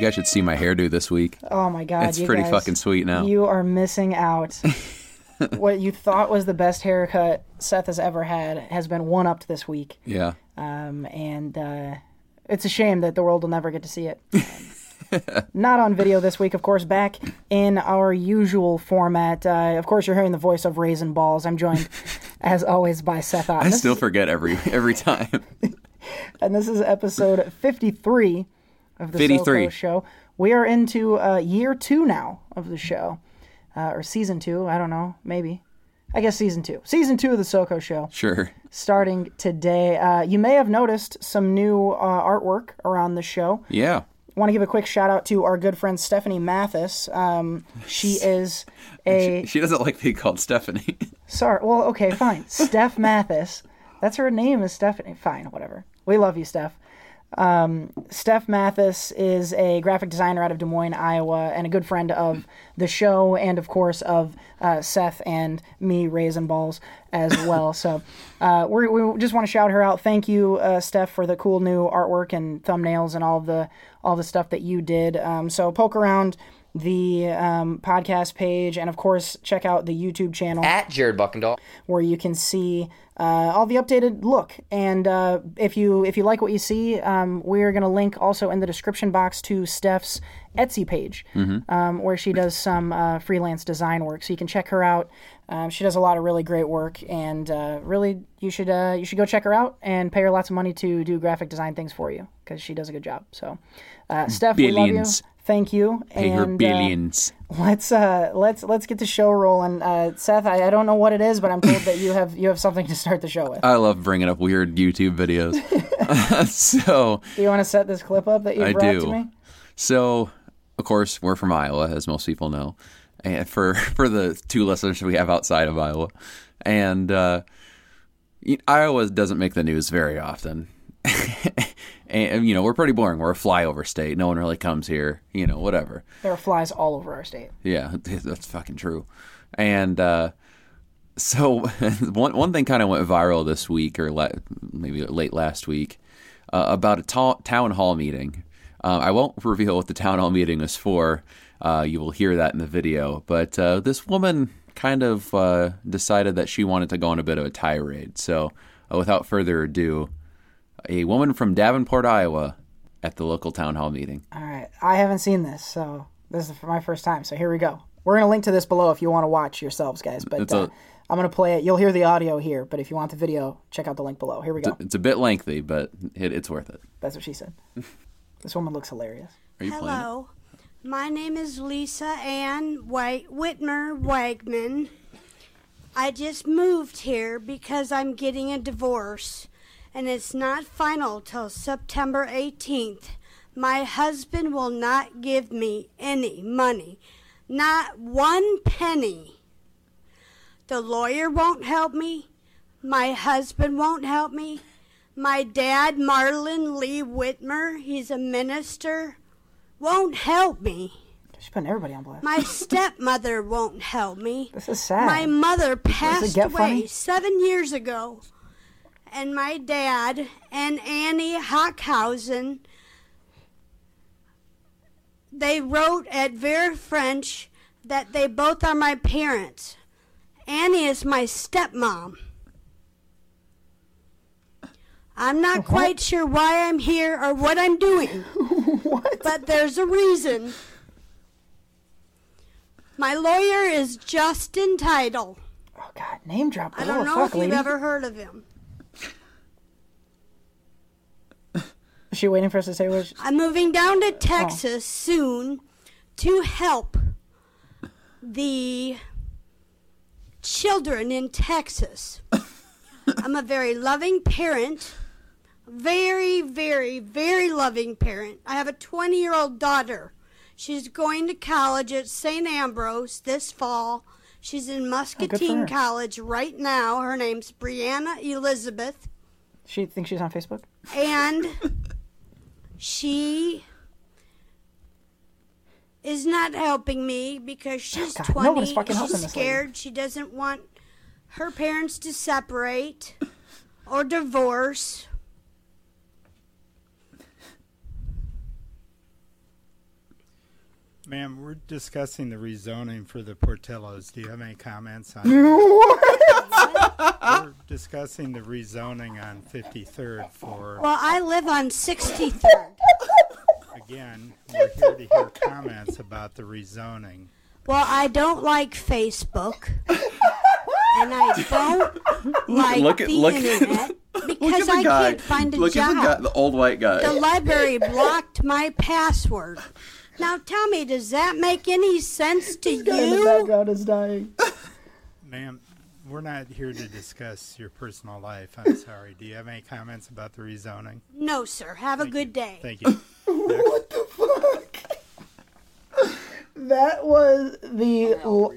You guys should see my hairdo this week. Oh my god, It's pretty guys, fucking sweet now. You are missing out. what you thought was the best haircut Seth has ever had has been one upped this week, Yeah. um, and uh, it's a shame that the world will never get to see it. Um, Not on video this week, of course. Back in our usual format. Uh, of course, you're hearing the voice of Raisin Balls. I'm joined, as always, by Seth. Ott. I still forget every every time. and this is episode 53 of the 53. Soko Show. We are into uh, year two now of the show, uh, or season two. I don't know, maybe. I guess season two. Season two of the Soko Show, sure. starting today. Uh, you may have noticed some new uh, artwork around the show. Yeah. want to give a quick shout out to our good friend Stephanie Mathis. Um, she is a She doesn't like being called Stephanie. Sorry. Well, okay, fine. Steph Mathis. That's her name is Stephanie. Fine, whatever. We love you, Steph. Um, Steph Mathis is a graphic designer out of Des Moines, Iowa, and a good friend of the show, and of course of uh, Seth and me, Raisin Balls, as well. so uh, we just want to shout her out. Thank you, uh, Steph, for the cool new artwork and thumbnails and all the all the stuff that you did. Um, so poke around the um, podcast page, and of course check out the YouTube channel At Jared Buckendahl. where you can see uh, all the updated look. And uh, if you if you like what you see, um, we're going to link also in the description box to Steph's Etsy page, um, where she does some uh, freelance design work. So you can check her out. Um, she does a lot of really great work, and uh, really you should uh, you should go check her out and pay her lots of money to do graphic design things for you because she does a good job. So, uh, Steph, we love you. Thank you. Pay and, uh, billions. Let's uh let's let's get the show rolling. Uh, Seth, I, I don't know what it is, but I'm told that you have you have something to start the show with. I love bringing up weird YouTube videos. so, Do you want to set this clip up that you I brought do. to me? so of course, we're from Iowa, as most people know. And for for the two listeners we have outside of Iowa, and uh, Iowa doesn't make the news very often. And you know, we're pretty boring. We're a flyover state. No one really comes here. You know, whatever. There are flies all over our state. Yeah, that's fucking true. And uh, so one one thing kind of went viral this week, or la- maybe late last week, uh, about a ta- town hall meeting. Uh, I won't reveal what the town hall meeting is for. Uh, you will hear that in the video. But uh, this woman kind of uh, decided that she wanted to go on a bit of a tirade. So, uh, without further ado, a woman from Davenport, Iowa, at the local town hall meeting. All right, I haven't seen this, so this is for my first time. So here we go. We're gonna link to this below if you want to watch yourselves, guys. But It's uh, a- I'm gonna play it. You'll hear the audio here, but if you want the video, check out the link below. Here we go. It's a bit lengthy, but it, it's worth it. That's what she said. This woman looks hilarious. Are you playing it? Hello, my name is Lisa Ann White Whitmer Wagman. I just moved here because I'm getting a divorce, and it's not final till September 18th. My husband will not give me any money, not one penny. The lawyer won't help me. My husband won't help me. My dad, Marlon Lee Whitmer, he's a minister, won't help me. She's putting everybody on blast. My stepmother won't help me. This is sad. My mother passed away funny? seven years ago. And my dad and Annie Hockhausen, they wrote at Vera French that they both are my parents. Annie is my stepmom. I'm not quite sure why I'm here or what I'm doing, what? but there's a reason. My lawyer is Justin Title. Oh God, name drop. I don't know fuck, if you've lady. ever heard of him. Is she waiting for us to say which? I'm moving down to oh. Texas soon to help the children in Texas. I'm a very loving parent. Very, very, very loving parent. I have a 20 year old daughter. She's going to college at St. Ambrose this fall. She's in Oh, her. Muscatine College right now. Her name's Brianna Elizabeth. She thinks she's on Facebook. and she is not helping me because oh, she's God, no one's 20 fucking she's this scared. She doesn't want her parents to separate or divorce. Ma'am, we're discussing the rezoning for the Portillos. Do you have any comments on We're discussing the rezoning on 53rd for, Well, I live on 63rd. again, we're here to hear comments about the rezoning. Well, I don't like Facebook. And I don't like Look at- the look at- internet Look because at the I guy. can't find a Look job. at the guy, the old white guy. The library blocked my password. Now tell me, does that make any sense to Guy in the you? background is dying. Ma'am, we're not here to discuss your personal life. I'm sorry. Do you have any comments about the rezoning? No, sir. Have a good day. Thank you. what the fuck? That was the. l-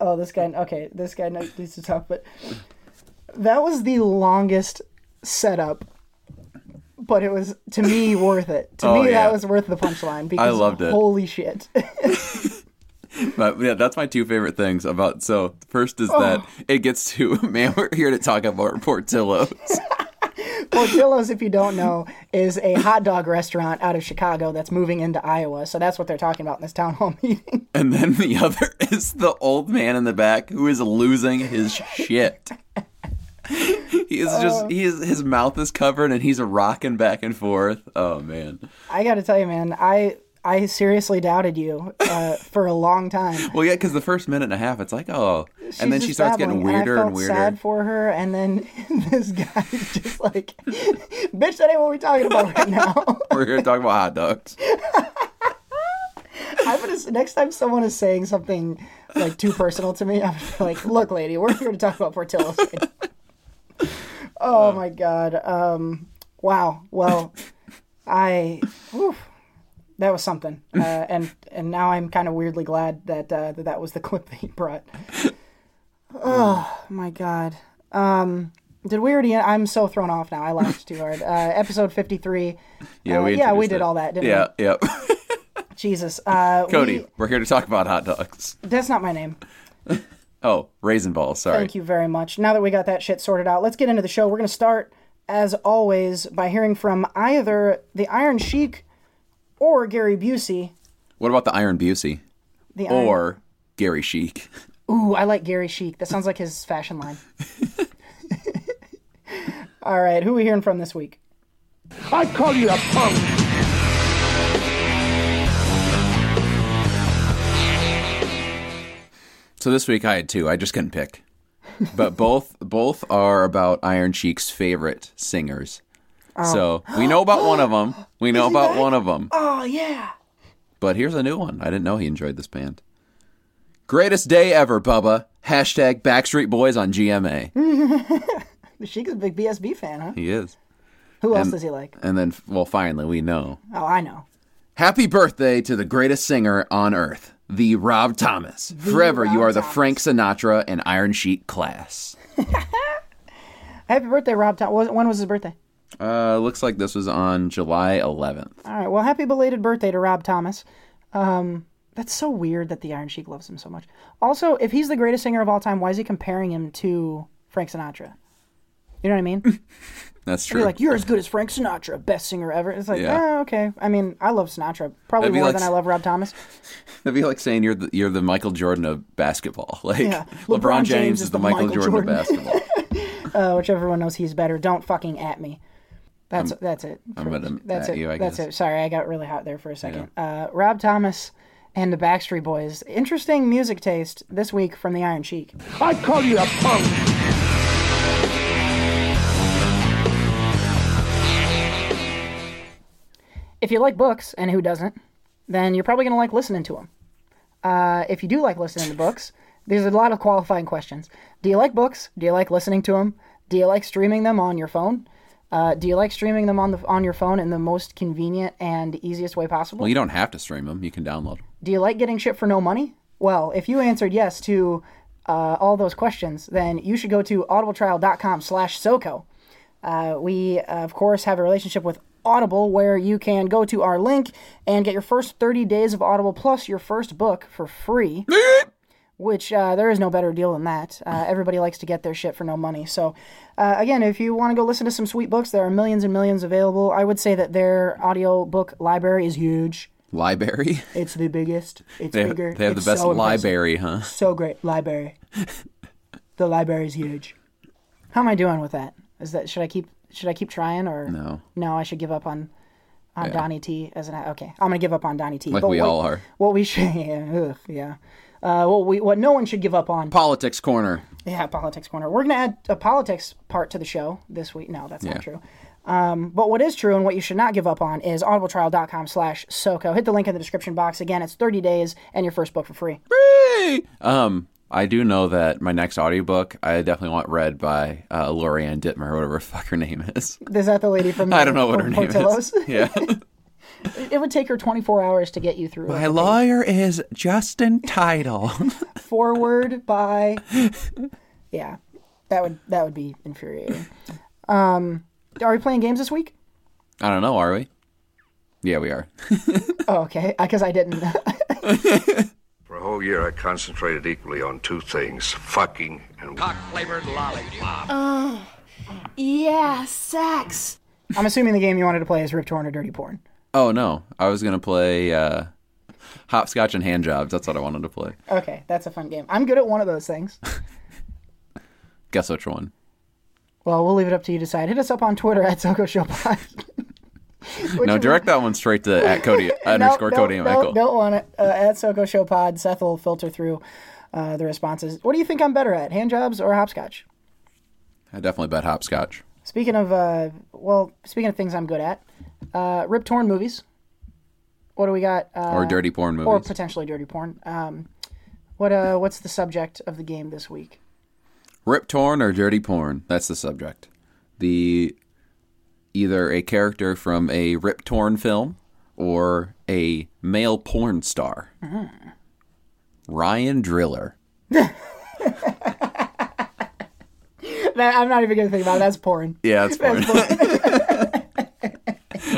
Oh, this guy. Okay, this guy needs to talk, but that was the longest setup. But it was to me worth it. To Oh, me, yeah. that was worth the punchline because I loved it. Holy shit! But yeah, that's my two favorite things about. So first is Oh. that it gets to man. We're here to talk about Portillo's, Portillo's, if you don't know, is a hot dog restaurant out of Chicago that's moving into Iowa. So that's what they're talking about in this town hall meeting. and then the other is the old man in the back who is losing his shit. He is Oh. just he is his mouth is covered and he's rocking back and forth. Oh man. I got to tell you, man, I I seriously doubted you uh, for a long time. Well, yeah, because the first minute and a half, it's like, oh, and then she starts getting weirder and, I felt and weirder. Sad for her, and then this guy's just like, "Bitch, that ain't what we're talking about right now." We're here to talk about hot dogs. I'm gonna next time someone is saying something like too personal to me, I'm like, "Look, lady, we're here to talk about Portillo's." oh my god! Um, wow. Well, I. whew, that was something, uh, and and now I'm kind of weirdly glad that uh, that that was the clip that he brought. Oh my god! Um, did we already? I'm so thrown off now. I laughed too hard. Uh, episode 53. Yeah, Uh, we yeah, we did all that, didn't we? yeah. Jesus, uh, Cody, we- we're here to talk about hot dogs. that's not my name. Oh, raisin balls. Sorry. Thank you very much. Now that we got that shit sorted out, let's get into the show. We're going to start, as always, by hearing from either the Iron Sheik or Gary Busey. What about the Iron Busey The Iron- or Gary Chic? Ooh, I like Gary Chic. That sounds like his fashion line. All right, who are we hearing from this week? I call you a punk. So this week I had two. I just couldn't pick, but both both are about Iron Sheik's favorite singers. Oh. So we know about one of them. We know about one of them. Oh, yeah. But here's a new one. I didn't know he enjoyed this band. Greatest day ever, Bubba. Hashtag Backstreet Boys on GMA. The Sheik is a big BSB fan, huh? He is. Who else And- does he like? And then, well, finally, we know. Oh, I know. Happy birthday to the greatest singer on earth, the Rob Thomas. Forever, you Rob are the Thomas. Frank Sinatra and Iron Sheik class. Happy birthday, Rob. Thomas. when was his birthday? Uh, looks like this was on July 11th. All right. Well, happy belated birthday to Rob Thomas. Um, that's so weird that the Iron Sheik loves him so much. Also, if he's the greatest singer of all time, why is he comparing him to Frank Sinatra? You know what I mean? That's true. like, you're as good as Frank Sinatra, best singer ever. It's like, Yeah. eh, okay. I mean, I love Sinatra probably more like than I love Rob Thomas. It'd be like saying you're the, you're the Michael Jordan of basketball. Like Yeah. LeBron, James, is the Michael, Jordan, Jordan. of basketball. Uh, which everyone knows he's better. Don't fucking at me. That's that's it. I'm gonna that's at it. you, I that's guess. it. Sorry, I got really hot there for a second. Uh, Rob Thomas and the Backstreet Boys. Interesting music taste this week from the Iron Sheik. I call you a punk. If you like books, and who doesn't, then you're probably going to like listening to them. Uh, if you do like listening to books, there's a lot of qualifying questions. Do you like books? Do you like listening to them? Do you like streaming them on your phone? Uh, do you like streaming them on the on your phone in the most convenient and easiest way possible? well, you don't have to stream them. You can download them. Do you like getting shit for no money? Well, if you answered yes to uh, all those questions, then you should go to audibletrial.com slash SOCO. Uh, we, uh, of course, have a relationship with Audible where you can go to our link and get your first 30 days of Audible plus your first book for free. Which uh, there is no better deal than that. Uh, everybody likes to get their shit for no money. So, uh, again, if you want to go listen to some sweet books, there are millions and millions available. I would say that their audio book library is huge. Library. It's the biggest. It's They have, bigger. they have the best so impressive. library, huh? So great, library. the library's huge. How am I doing with that? Is that should I keep should I keep trying or No. No, I should give up on on Yeah. Donnie T as an okay. I'm gonna give up on Donnie T. Like But we what- all are. What we should yeah, ugh, yeah. Uh, what we what no one should give up on. Politics corner. Yeah, politics corner. We're gonna add a politics part to the show this week. No, that's Yeah. not true. Um, but what is true and what you should not give up on is audibletrial.com slash SOCO. Hit the link in the description box. Again, it's 30 days and your first book for free. Free! Um, I do know that my next audiobook, I definitely want read by uh, Lorianne Dittmer, or whatever the fuck her name is. Is that the lady from I don't know what her name Portillo's? is. Yeah. It would take her 24 hours to get you through. my it. lawyer is Justin Title. Forward by. Yeah, that would that would be infuriating. Um, are we playing games this week? I don't know, are we? Yeah, we are. Oh, okay, because I didn't. For a whole year, I concentrated equally on two things fucking and Cock-flavored lollipop. Yeah, sex. I'm assuming the game you wanted to play is Rip Torn or Dirty Porn. Oh no, I was gonna play uh, hopscotch and hand jobs. That's what I wanted to play. Okay, that's a fun game. I'm good at one of those things. Guess which one? Well, we'll leave it up to you to decide. Hit us up on Twitter at Soko Show Pod. no, direct that one straight to at Cody underscore Cody and Michael. Don't, don't want it. Uh, at Soko Show Pod, Seth will filter through uh, the responses. What do you think I'm better at, hand jobs or hopscotch? I definitely bet hopscotch. Speaking of, uh, well, speaking of things I'm good at, uh, Rip Torn movies. What do we got? Uh, Or dirty porn movies. or potentially dirty porn. Um, what uh, what's the subject of the game this week? Rip torn or dirty porn? That's the subject. The either a character from a rip torn film or a male porn star. Ryan Driller. That, I'm not even gonna think about it. That's porn. Yeah, it's porn. That's porn.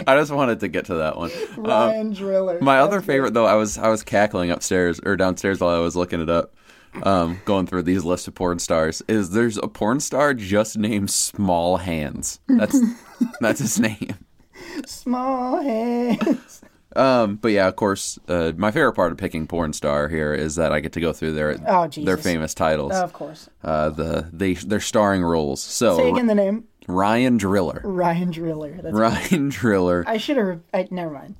I just wanted to get to that one. Ryan Driller. My other favorite though, I was I was cackling upstairs or downstairs while I was looking it up, um, going through these lists of porn stars. Is there's a porn star just named Small Hands? That's that's his name. Small hands. Um, but yeah, of course, uh, my favorite part of picking porn star here is that I get to go through their Oh, their famous titles, of course. uh, the they their starring roles. So Say again the name. Ryan Driller, Ryan Driller. That's Ryan Driller. I should have. I never mind.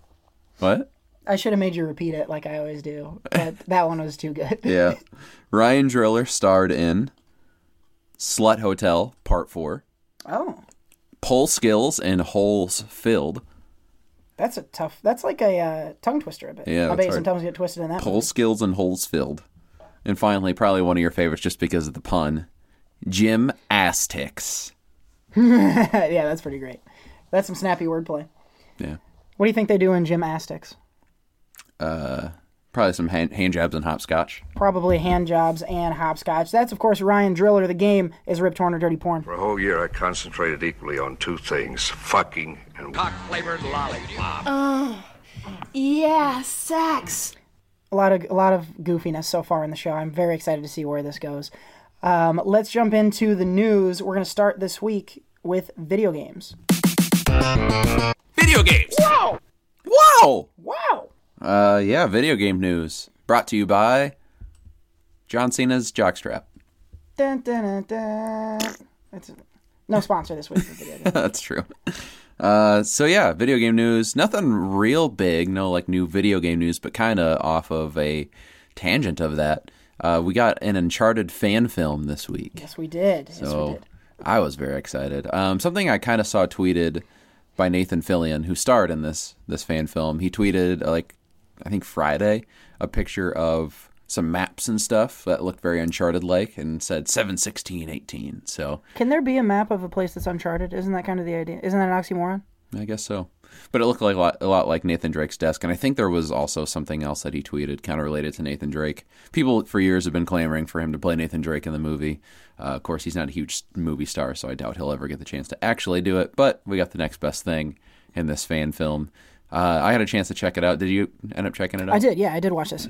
What? I should have made you repeat it like I always do, but that one was too good. Yeah, Ryan Driller starred in Slut Hotel Part Four. Oh, Pole skills and holes filled. that's a tough. That's like a uh, tongue twister a bit. Yeah, I bet you sometimes get twisted in that. Pole skills and holes filled. And finally, probably one of your favorites just because of the pun. Jim Aztecs. yeah, that's pretty great. That's some snappy wordplay. Yeah. What do you think they do in gymnastics? Uh, Probably some hand, hand jabs and hopscotch. Probably hand jobs and hopscotch. That's of course Ryan Driller. The game is Rip Torn or Dirty Porn. for a whole year, I concentrated equally on two things fucking and Cock-flavored lollipop. Uh. Yeah, sex. a lot of a lot of goofiness so far in the show. I'm very excited to see where this goes. Um, let's jump into the news. We're going to start this week with video games. Video games! Wow! Wow! Wow! Uh, yeah, video game news. Brought to you by John Cena's Jockstrap. Dun, dun, dun. That's no sponsor this week for video games. That's true. Uh, so yeah, video game news. Nothing real big, no like new video game news, but kind of off of a tangent of that. Uh, we got an Uncharted fan film this week. yes, we did. Yes, we did. I was very excited. Um, something I kind of saw tweeted by Nathan Fillion, who starred in this this fan film. He tweeted uh, like I think Friday a picture of some maps and stuff that looked very Uncharted like, and said seven sixteen eighteen. So Can there be a map of a place that's uncharted? Isn't that kind of the idea? Isn't that an oxymoron? I guess so. But it looked like a lot, a lot like Nathan Drake's desk, and I think there was also something else that he tweeted, kind of related to Nathan Drake. People for years have been clamoring for him to play Nathan Drake in the movie. Uh, of course, he's not a huge movie star, so I doubt he'll ever get the chance to actually do it. But we got the next best thing in this fan film. Uh, I had a chance to check it out. Did you end up checking it out? I did. Yeah, I did watch this.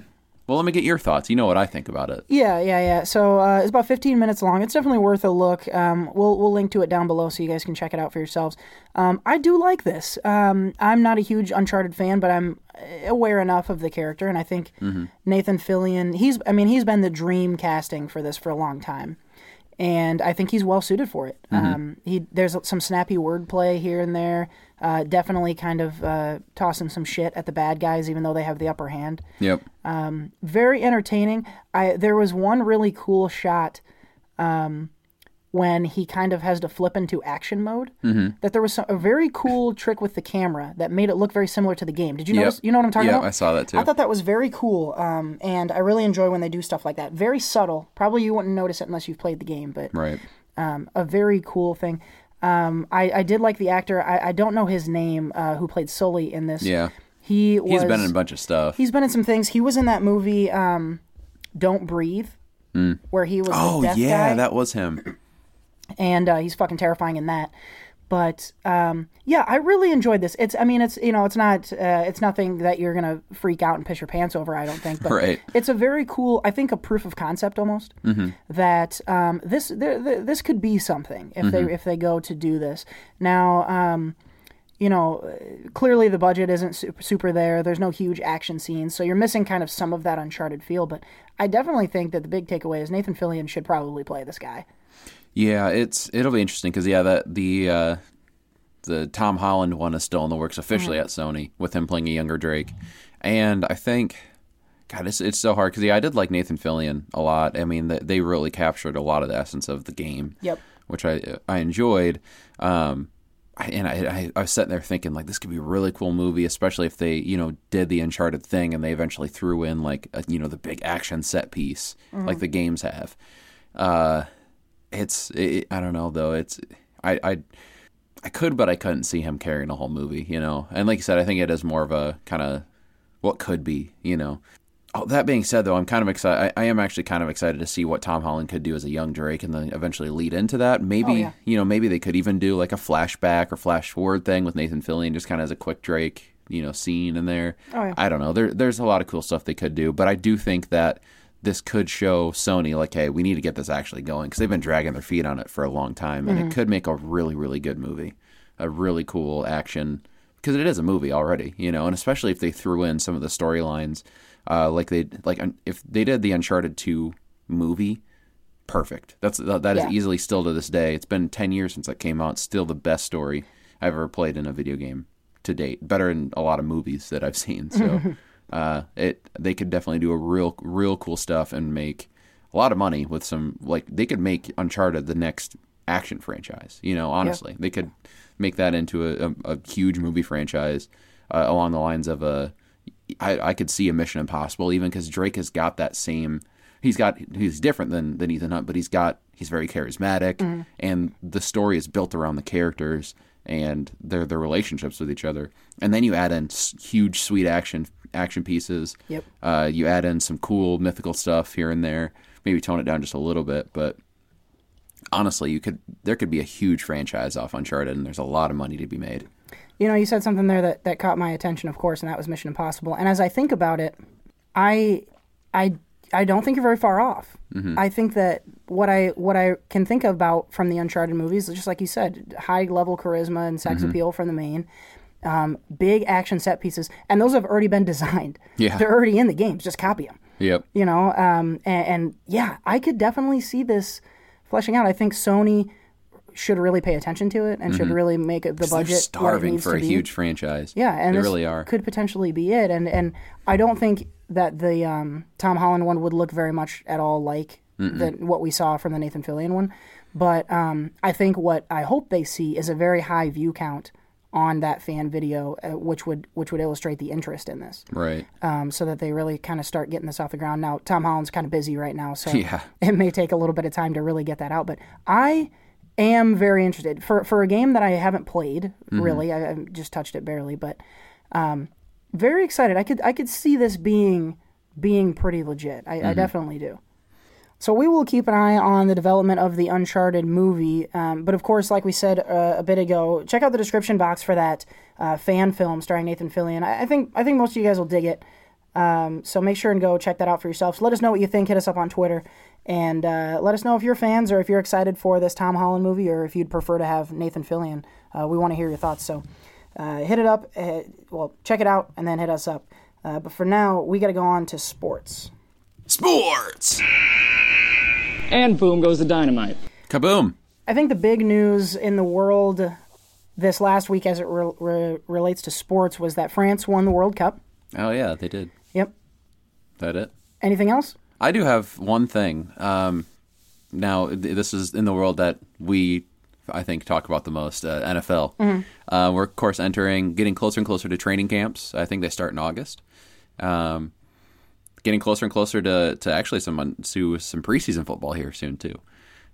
Well, let me get your thoughts. You know what I think about it. Yeah, yeah, yeah. So uh, it's about 15 minutes long. It's definitely worth a look. Um, we'll we'll link to it down below so you guys can check it out for yourselves. Um, I do like this. Um, I'm not a huge Uncharted fan, but I'm aware enough of the character, and I think Nathan Fillion. He's I mean he's been the dream casting for this for a long time. And I think he's well suited for it. Um, he there's some snappy wordplay here and there. Uh, definitely kind of uh, tossing some shit at the bad guys, even though they have the upper hand Yep. very entertaining. I there was one really cool shot um, when he kind of has to flip into action mode. Mm-hmm. That there was some, a very cool trick with the camera that made it look very similar to the game. Did you Yep. notice? You know what I'm talking Yeah, about? Yeah, I saw that too. I thought that was very cool, um, and I really enjoy when they do stuff like that. Very subtle. Probably you wouldn't notice it unless you've played the game, but Right. um, a very cool thing. Um, I, I did like the actor. I, I don't know his name uh, who played Sully in this. Yeah. he was. He's been in a bunch of stuff. He's been in some things. He was in that movie, um, Don't Breathe, where he was oh yeah, guy, that was him. and uh, he's fucking terrifying in that. But um, yeah, I really enjoyed this. It's, I mean, it's you know, it's not, uh, it's nothing that you're gonna freak out and piss your pants over. I don't think, but Right. it's a very cool. I think a proof of concept almost that um, this th- th- this could be something if they if they go to do this now. Um, you know, clearly the budget isn't super, super there. There's no huge action scenes, so you're missing kind of some of that Uncharted feel. But I definitely think that the big takeaway is Nathan Fillion should probably play this guy. Yeah, it's it'll be interesting because yeah, that the uh, the Tom Holland one is still in the works officially Mm-hmm. at Sony with him playing a younger Drake, and I think, God, it's it's so hard because yeah, I did like Nathan Fillion a lot. I mean, they, they really captured a lot of the essence of the game. Yep. which I I enjoyed. Um, and I, I I was sitting there thinking like this could be a really cool movie, especially if they you know did the Uncharted thing and they eventually threw in like a, you know the big action set piece like the games have. Uh, it's it, I don't know though. It's I I I could, but I couldn't see him carrying a whole movie, you know. And like you said, I think it is more of a kind of what could be, you know. Oh, that being said, though, I'm kind of excited. I, I am actually kind of excited to see what Tom Holland could do as a young Drake, and then eventually lead into that. Maybe Oh, yeah. you know, maybe they could even do like a flashback or flash forward thing with Nathan Fillion, just kind of as a quick Drake, you know, scene in there. Oh, yeah. I don't know. There, there's a lot of cool stuff they could do, but I do think that this could show Sony like, hey, we need to get this actually going because they've been dragging their feet on it for a long time, and Mm-hmm. it could make a really, really good movie, a really cool action because it is a movie already, you know, and especially if they threw in some of the storylines, uh, like they like if they did the Uncharted two movie, perfect. That's that, that is Yeah. easily still to this day. It's been ten years since that came out. Still the best story I've ever played in a video game to date. Better than a lot of movies that I've seen. So, uh, it they could definitely do a real real cool stuff and make a lot of money with some like they could make Uncharted the next action franchise. You know, honestly, they could make that into a, a, a huge movie franchise uh, along the lines of a. I, I could see a Mission Impossible even because Drake has got that same. He's got he's different than than Ethan Hunt, but he's got he's very charismatic, and the story is built around the characters and their their relationships with each other. And then you add in huge, sweet action action pieces. Yep. Uh, you add in some cool mythical stuff here and there. Maybe tone it down just a little bit, but honestly, you could there could be a huge franchise off Uncharted, and there's a lot of money to be made. You know, you said something there that, that caught my attention, of course, and that was Mission Impossible. And as I think about it, I I I don't think you're very far off. I think that what I what I can think about from the Uncharted movies, just like you said, high level charisma and sex appeal from the main, um, big action set pieces, and those have already been designed. Yeah. they're already in the games. Just copy them. Yep. you know um, and, and yeah i could definitely see this fleshing out i think sony should really pay attention to it and should really make the budget starving for a be. huge franchise. yeah and they this really are. could potentially be it and and i don't think that the um, tom holland one would look very much at all like the, what we saw from the nathan fillion one but um, i think what i hope they see is a very high view count on that fan video uh, which would which would illustrate the interest in this Right. um, so that they really kind of start getting this off the ground. Now, Tom Holland's kind of busy right now, so Yeah. it may take a little bit of time to really get that out. But I am very interested for for a game that I haven't played really. I, I've just touched it barely, but um, very excited. I could I could see this being being pretty legit. I, I definitely do. So we will keep an eye on the development of the Uncharted movie. Um, but of course, like we said uh, a bit ago, check out the description box for that uh, fan film starring Nathan Fillion. I, I think I think most of you guys will dig it. Um, so make sure and go check that out for yourselves. Let us know what you think. Hit us up on Twitter. And uh, let us know if you're fans or if you're excited for this Tom Holland movie or if you'd prefer to have Nathan Fillion. Uh, we want to hear your thoughts. So uh, hit it up. Uh, well, check it out and then hit us up. Uh, but for now, we got to go on to sports. Sports. And boom goes the dynamite. Kaboom. I think the big news in the world this last week as it re- re- relates to sports was that France won the World Cup. Oh yeah, they did. Yep. That it. Anything else? I do have one thing. Um, now, this is in the world that we, I think, talk about the most. Uh, NFL. Uh, we're of course entering, getting closer and closer to training camps. I think they start in August. Um, getting closer and closer to, to actually some to some preseason football here soon too.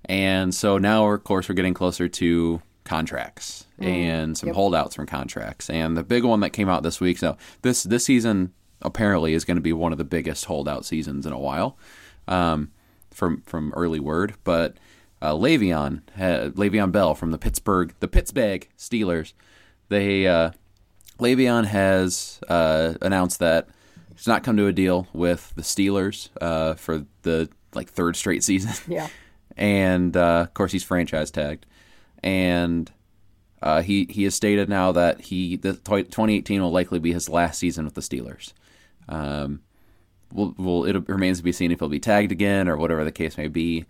And so now, of course, we're getting closer to contracts and some holdouts from contracts. And the big one that came out this week. So this this season apparently is going to be one of the biggest holdout seasons in a while, um, from from early word. But uh, Le'Veon uh, Le'Veon Bell from the Pittsburgh the Pittsburgh Steelers, they uh, Le'Veon has uh, announced that he's not come to a deal with the Steelers uh, for the like third straight season. Yeah. and uh, of course he's franchise tagged, and uh, he he has stated now that he the 2018 will likely be his last season with the Steelers. Um, will it remains to be seen if he'll be tagged again or whatever the case may be.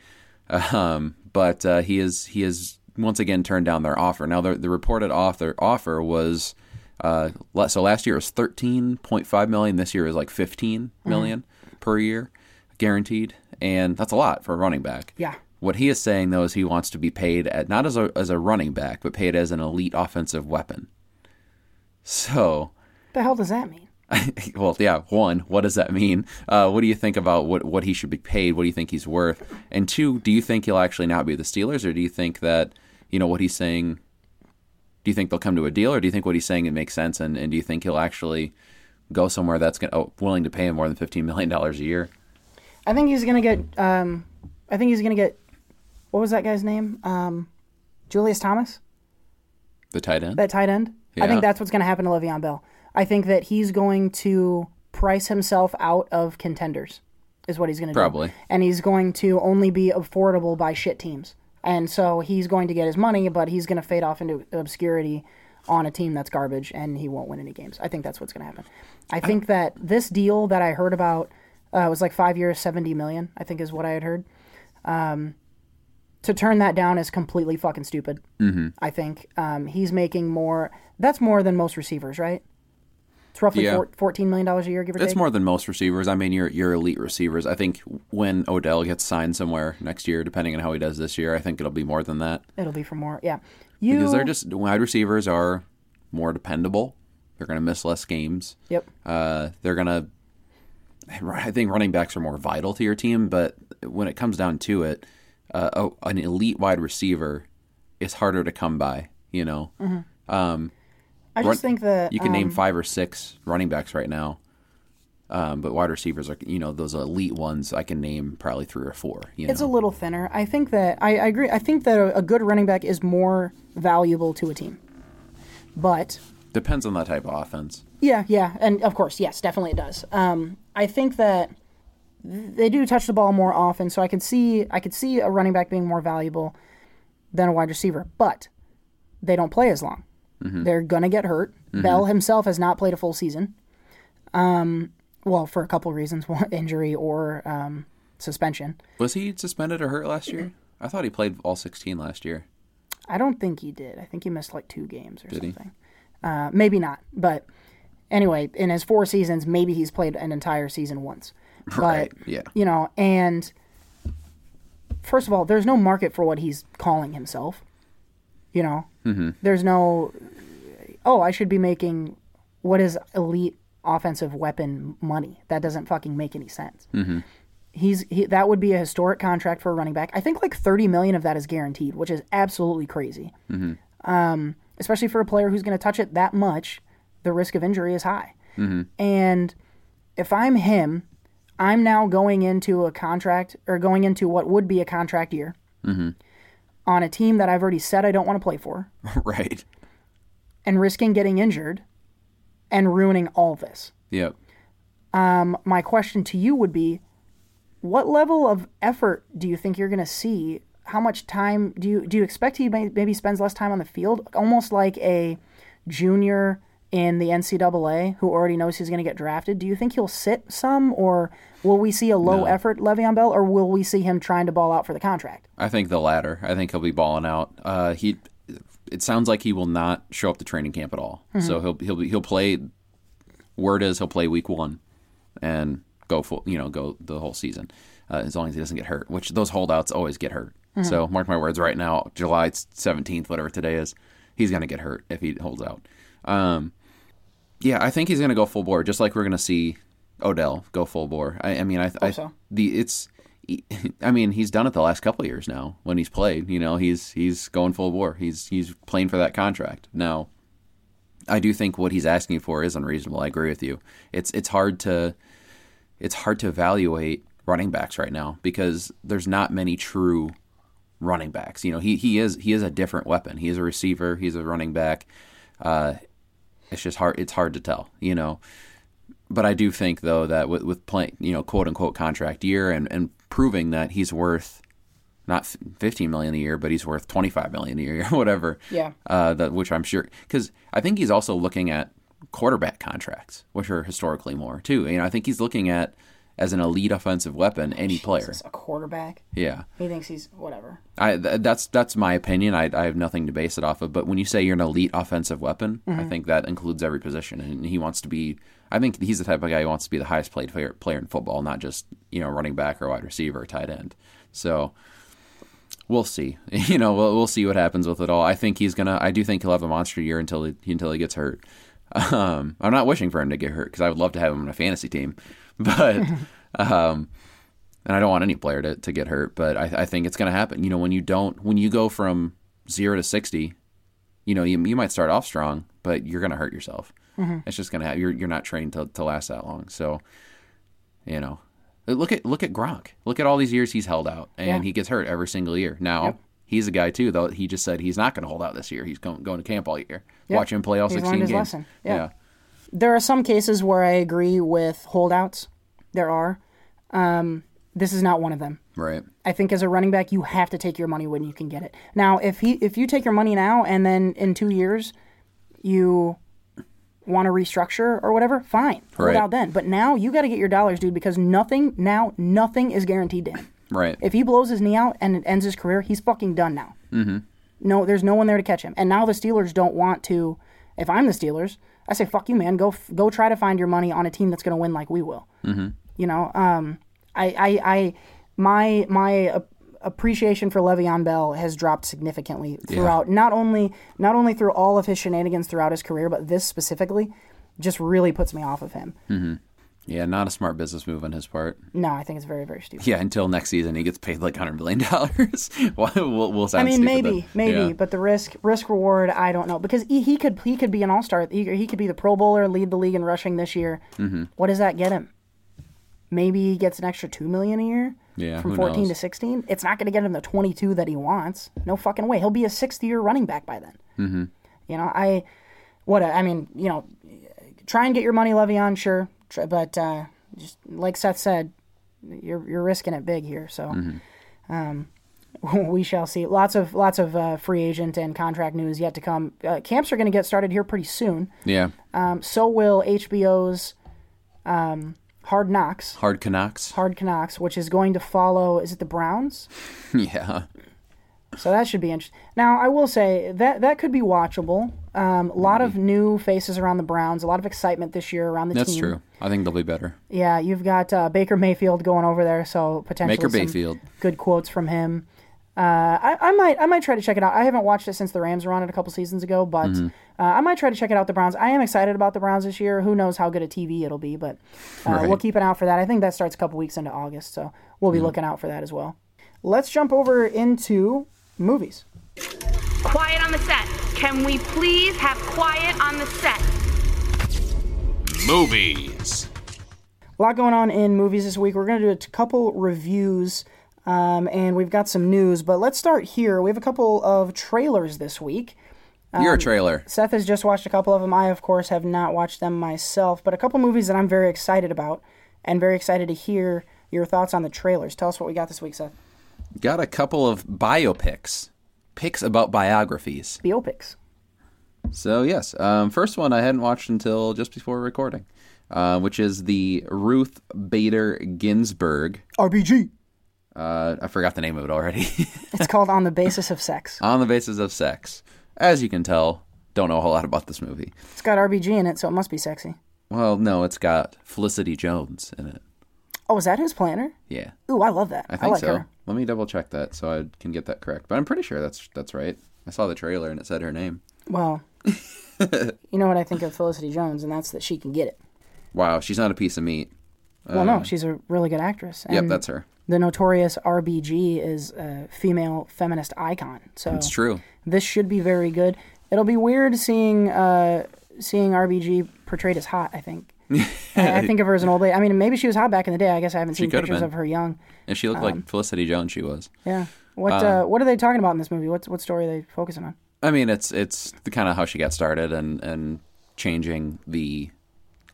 Um, but uh, he is he has once again turned down their offer. Now the the reported offer offer was. Uh, so last year was thirteen point five million. This year is like fifteen million per year, guaranteed, and that's a lot for a running back. Yeah. What he is saying though is he wants to be paid at not as a as a running back, but paid as an elite offensive weapon. So, The hell does that mean? well, yeah. One, what does that mean? Uh, what do you think about what what he should be paid? What do you think he's worth? And two, do you think he'll actually not be the Steelers, or do you think that you know what he's saying? Do you think they'll come to a deal, or do you think what he's saying it makes sense? And, and do you think he'll actually go somewhere that's gonna, oh, willing to pay him more than fifteen million dollars a year? I think he's gonna get. Um, I think he's gonna get. What was that guy's name? Um, Julius Thomas, The tight end. that tight end. I think that's what's gonna happen to Le'Veon Bell. I think that he's going to price himself out of contenders. Is what he's gonna do. Probably. And he's going to only be affordable by shit teams. And so he's going to get his money, but he's going to fade off into obscurity on a team that's garbage, and he won't win any games. I think that's what's going to happen. I think that this deal that I heard about uh, was like five years, seventy million. I think is what I had heard. Um, to turn that down is completely fucking stupid. Mm-hmm. I think um, he's making more. That's more than most receivers, right? It's roughly Yeah. four, fourteen million dollars a year, give or It's take. more than most receivers. I mean, your your elite receivers. I think when Odell gets signed somewhere next year, depending on how he does this year, I think it'll be more than that It'll be for more. Yeah, you. because they're just wide receivers are more dependable. They're going to miss less games. Yep. Uh, they're going to. I think running backs are more vital to your team, but when it comes down to it, uh, oh, an elite wide receiver is harder to come by. You know, um, I just run- think that you can name um, five or six running backs right now. Um, but wide receivers are, you know, those elite ones. I can name probably three or four. You know? It's a little thinner. I think that I, I agree. I think that a, a good running back is more valuable to a team. But Depends on that type of offense. yeah, yeah, and of course, yes, definitely it does. Um, I think that they do touch the ball more often, so I can see I could see a running back being more valuable than a wide receiver. But they don't play as long. They're gonna get hurt. Bell himself has not played a full season. Um, well, for a couple of reasons: one, injury or um, suspension. Was he suspended or hurt last year? I thought he played all 16 last year. I don't think he did. I think he missed like two games or Did something. Uh, maybe not, but anyway, in his four seasons, maybe he's played an entire season once. But, Right, yeah. You know, and first of all, there's no market for what he's calling himself. You know, mm-hmm. there's no. Oh, I should be making what is elite offensive weapon money. That doesn't fucking make any sense. Mm-hmm. He's he, that would be a historic contract for a running back. I think like 30 million of that is guaranteed, which is absolutely crazy. Um, especially for a player who's going to touch it that much, the risk of injury is high. And if I'm him, I'm now going into a contract or going into what would be a contract year on a team that I've already said I don't want to play for right. and risking getting injured and ruining all this. Yep. Um, my question to you would be, what level of effort do you think you're going to see? How much time do you do you expect he may, maybe spends less time on the field, almost like a junior in the NCAA who already knows he's going to get drafted? Do you think he'll sit some, or will we see a low effort Le'Veon Bell, or will we see him trying to ball out for the contract? I think the latter. I think he'll be balling out. Uh, he. It sounds like he will not show up to training camp at all. So he'll he'll he'll play. Word is he'll play week one, and go full. You know, go the whole season, uh, as long as he doesn't get hurt. Which those holdouts always get hurt. So mark my words. Right now, July seventeenth, whatever today is, he's gonna get hurt if he holds out. Um, yeah, I think he's gonna go full bore, just like we're gonna see Odell go full bore. I, I mean, I, I so. the it's. I mean, he's done it the last couple of years now. When he's played, you know, he's he's going full bore. He's he's playing for that contract now. I do think what he's asking for is unreasonable. I agree with you. It's it's hard to it's hard to evaluate running backs right now because there's not many true running backs. You know, he he is he is a different weapon. He is a receiver. He's a running back. Uh, it's just hard. It's hard to tell. You know, but I do think though that with with playing you know quote unquote contract year and and proving that he's worth not 15 million a year, but he's worth 25 million a year or whatever. Yeah. Uh, that which I'm sure because I think he's also looking at quarterback contracts, which are historically more too. You know, I think he's looking at as an elite offensive weapon any player. A quarterback. Yeah. He thinks he's whatever. I th- that's that's my opinion. I, I have nothing to base it off of. But when you say you're an elite offensive weapon, I think that includes every position, and he wants to be. I think he's the type of guy who wants to be the highest played player, player in football, not just you know running back or wide receiver or tight end. So we'll see. You know, we'll, we'll see what happens with it all. I think he's gonna. I do think he'll have a monster year until he until he gets hurt. Um, I'm not wishing for him to get hurt because I would love to have him on a fantasy team, but um, and I don't want any player to, to get hurt. But I, I think it's going to happen. You know, when you don't, when you go from zero to sixty, you know, you, you might start off strong, but you're going to hurt yourself. It's just going to have you're you're not trained to to last that long. So, you know, look at look at Gronk. Look at all these years he's held out, and Yeah. he gets hurt every single year. Now. Yep. He's a guy too, though. He just said he's not going to hold out this year. He's going, going to camp all year. Yep. Watch him play all He's 16 learned his games. Yeah. There are some cases where I agree with holdouts. There are. Um, this is not one of them. Right. I think as a running back, you have to take your money when you can get it. Now, if he if you take your money now and then in two years you want to restructure or whatever, fine, hold Right. out then. But now you got to get your dollars, dude, because nothing now nothing is guaranteed to him. Right. If he blows his knee out and it ends his career, he's fucking done now. Mm-hmm. No, there's no one there to catch him. And now the Steelers don't want to. If I'm the Steelers, I say fuck you, man. Go go try to find your money on a team that's going to win like we will. Mm-hmm. You know, um, I, I, I, my my appreciation for Le'Veon Bell has dropped significantly throughout. Not only not only through all of his shenanigans throughout his career, but this specifically just really puts me off of him. Yeah, not a smart business move on his part. No, I think it's very very stupid. Yeah, until next season he gets paid like hundred million dollars. we'll, we'll I sound mean, maybe, then. maybe, Yeah. but the risk, risk reward, I don't know because he, he could, he could be an all star. He, he could be the Pro Bowler, lead the league in rushing this year. Mm-hmm. What does that get him? Maybe he gets an extra two million a year. Yeah, from fourteen knows? to sixteen. It's not going to get him the twenty-two that he wants. No fucking way. He'll be a sixth-year running back by then. Mm-hmm. You know, I, what I mean, you know, try and get your money, Le'Veon, sure, but uh, just like Seth said, you're you're risking it big here. So um, we shall see. Lots of lots of uh, free agent and contract news yet to come. Uh, camps are going to get started here pretty soon. yeah, Um, so will HBO's um, Hard Knocks, hard Canucks. Hard Knocks, which is going to follow. Is it the Browns? yeah, So that should be interesting. Now, I will say that that could be watchable. Um, a lot of new faces around the Browns. A lot of excitement this year around the that's team. That's true. I think they'll be better. Yeah, you've got uh, Baker Mayfield going over there, so potentially Baker some Mayfield. good quotes from him. Uh, I, I might I might try to check it out. I haven't watched it since the Rams were on it a couple seasons ago, but Mm-hmm. uh, I might try to check it out. The Browns. I am excited about the Browns this year. Who knows how good a TV it'll be, but uh, Right. we'll keep an eye out for that. I think that starts a couple weeks into August, so we'll be looking out for that as well. Let's jump over into movies. Quiet on the set. Can we please have quiet on the set? Movies. A lot going on in movies this week. We're going to do a couple reviews, um, and we've got some news. But let's start here. We have a couple of trailers this week. Your trailer. Seth has just watched a couple of them. I, of course, have not watched them myself, but a couple movies that I'm very excited about and very excited to hear your thoughts on the trailers. Tell us what we got this week, Seth. Got a couple of biopics, picks about biographies. Biopics. So yes, um, first one I hadn't watched until just before recording, uh, which is the Ruth Bader Ginsburg. RBG. Uh, I forgot the name of it already. It's called On the Basis of Sex. On the basis of sex, as you can tell, don't know a whole lot about this movie. It's got RBG in it, so it must be sexy. Well, no, it's got Felicity Jones in it. Oh, is that his planner? Yeah, Ooh, I love that. I think like so. her. Let me double check that so I can get that correct. But I'm pretty sure that's that's right. I saw the trailer and it said her name. Well, you know what I think of Felicity Jones, and that's that she can get it. Wow, she's not a piece of meat. Well, no, she's a really good actress. Uh, Yep, that's her. The notorious RBG is a female feminist icon. So It's true. this should be very good. It'll be weird seeing uh, seeing RBG portrayed as hot. I think. I, I think of her as an old lady. I mean, maybe she was hot back in the day. I guess I haven't seen pictures of her young. And she looked Um, like Felicity Jones. She was. Yeah. What Um, uh, What are they talking about in this movie? What's what story are they focusing on? I mean, it's it's the kind of how she got started and and changing the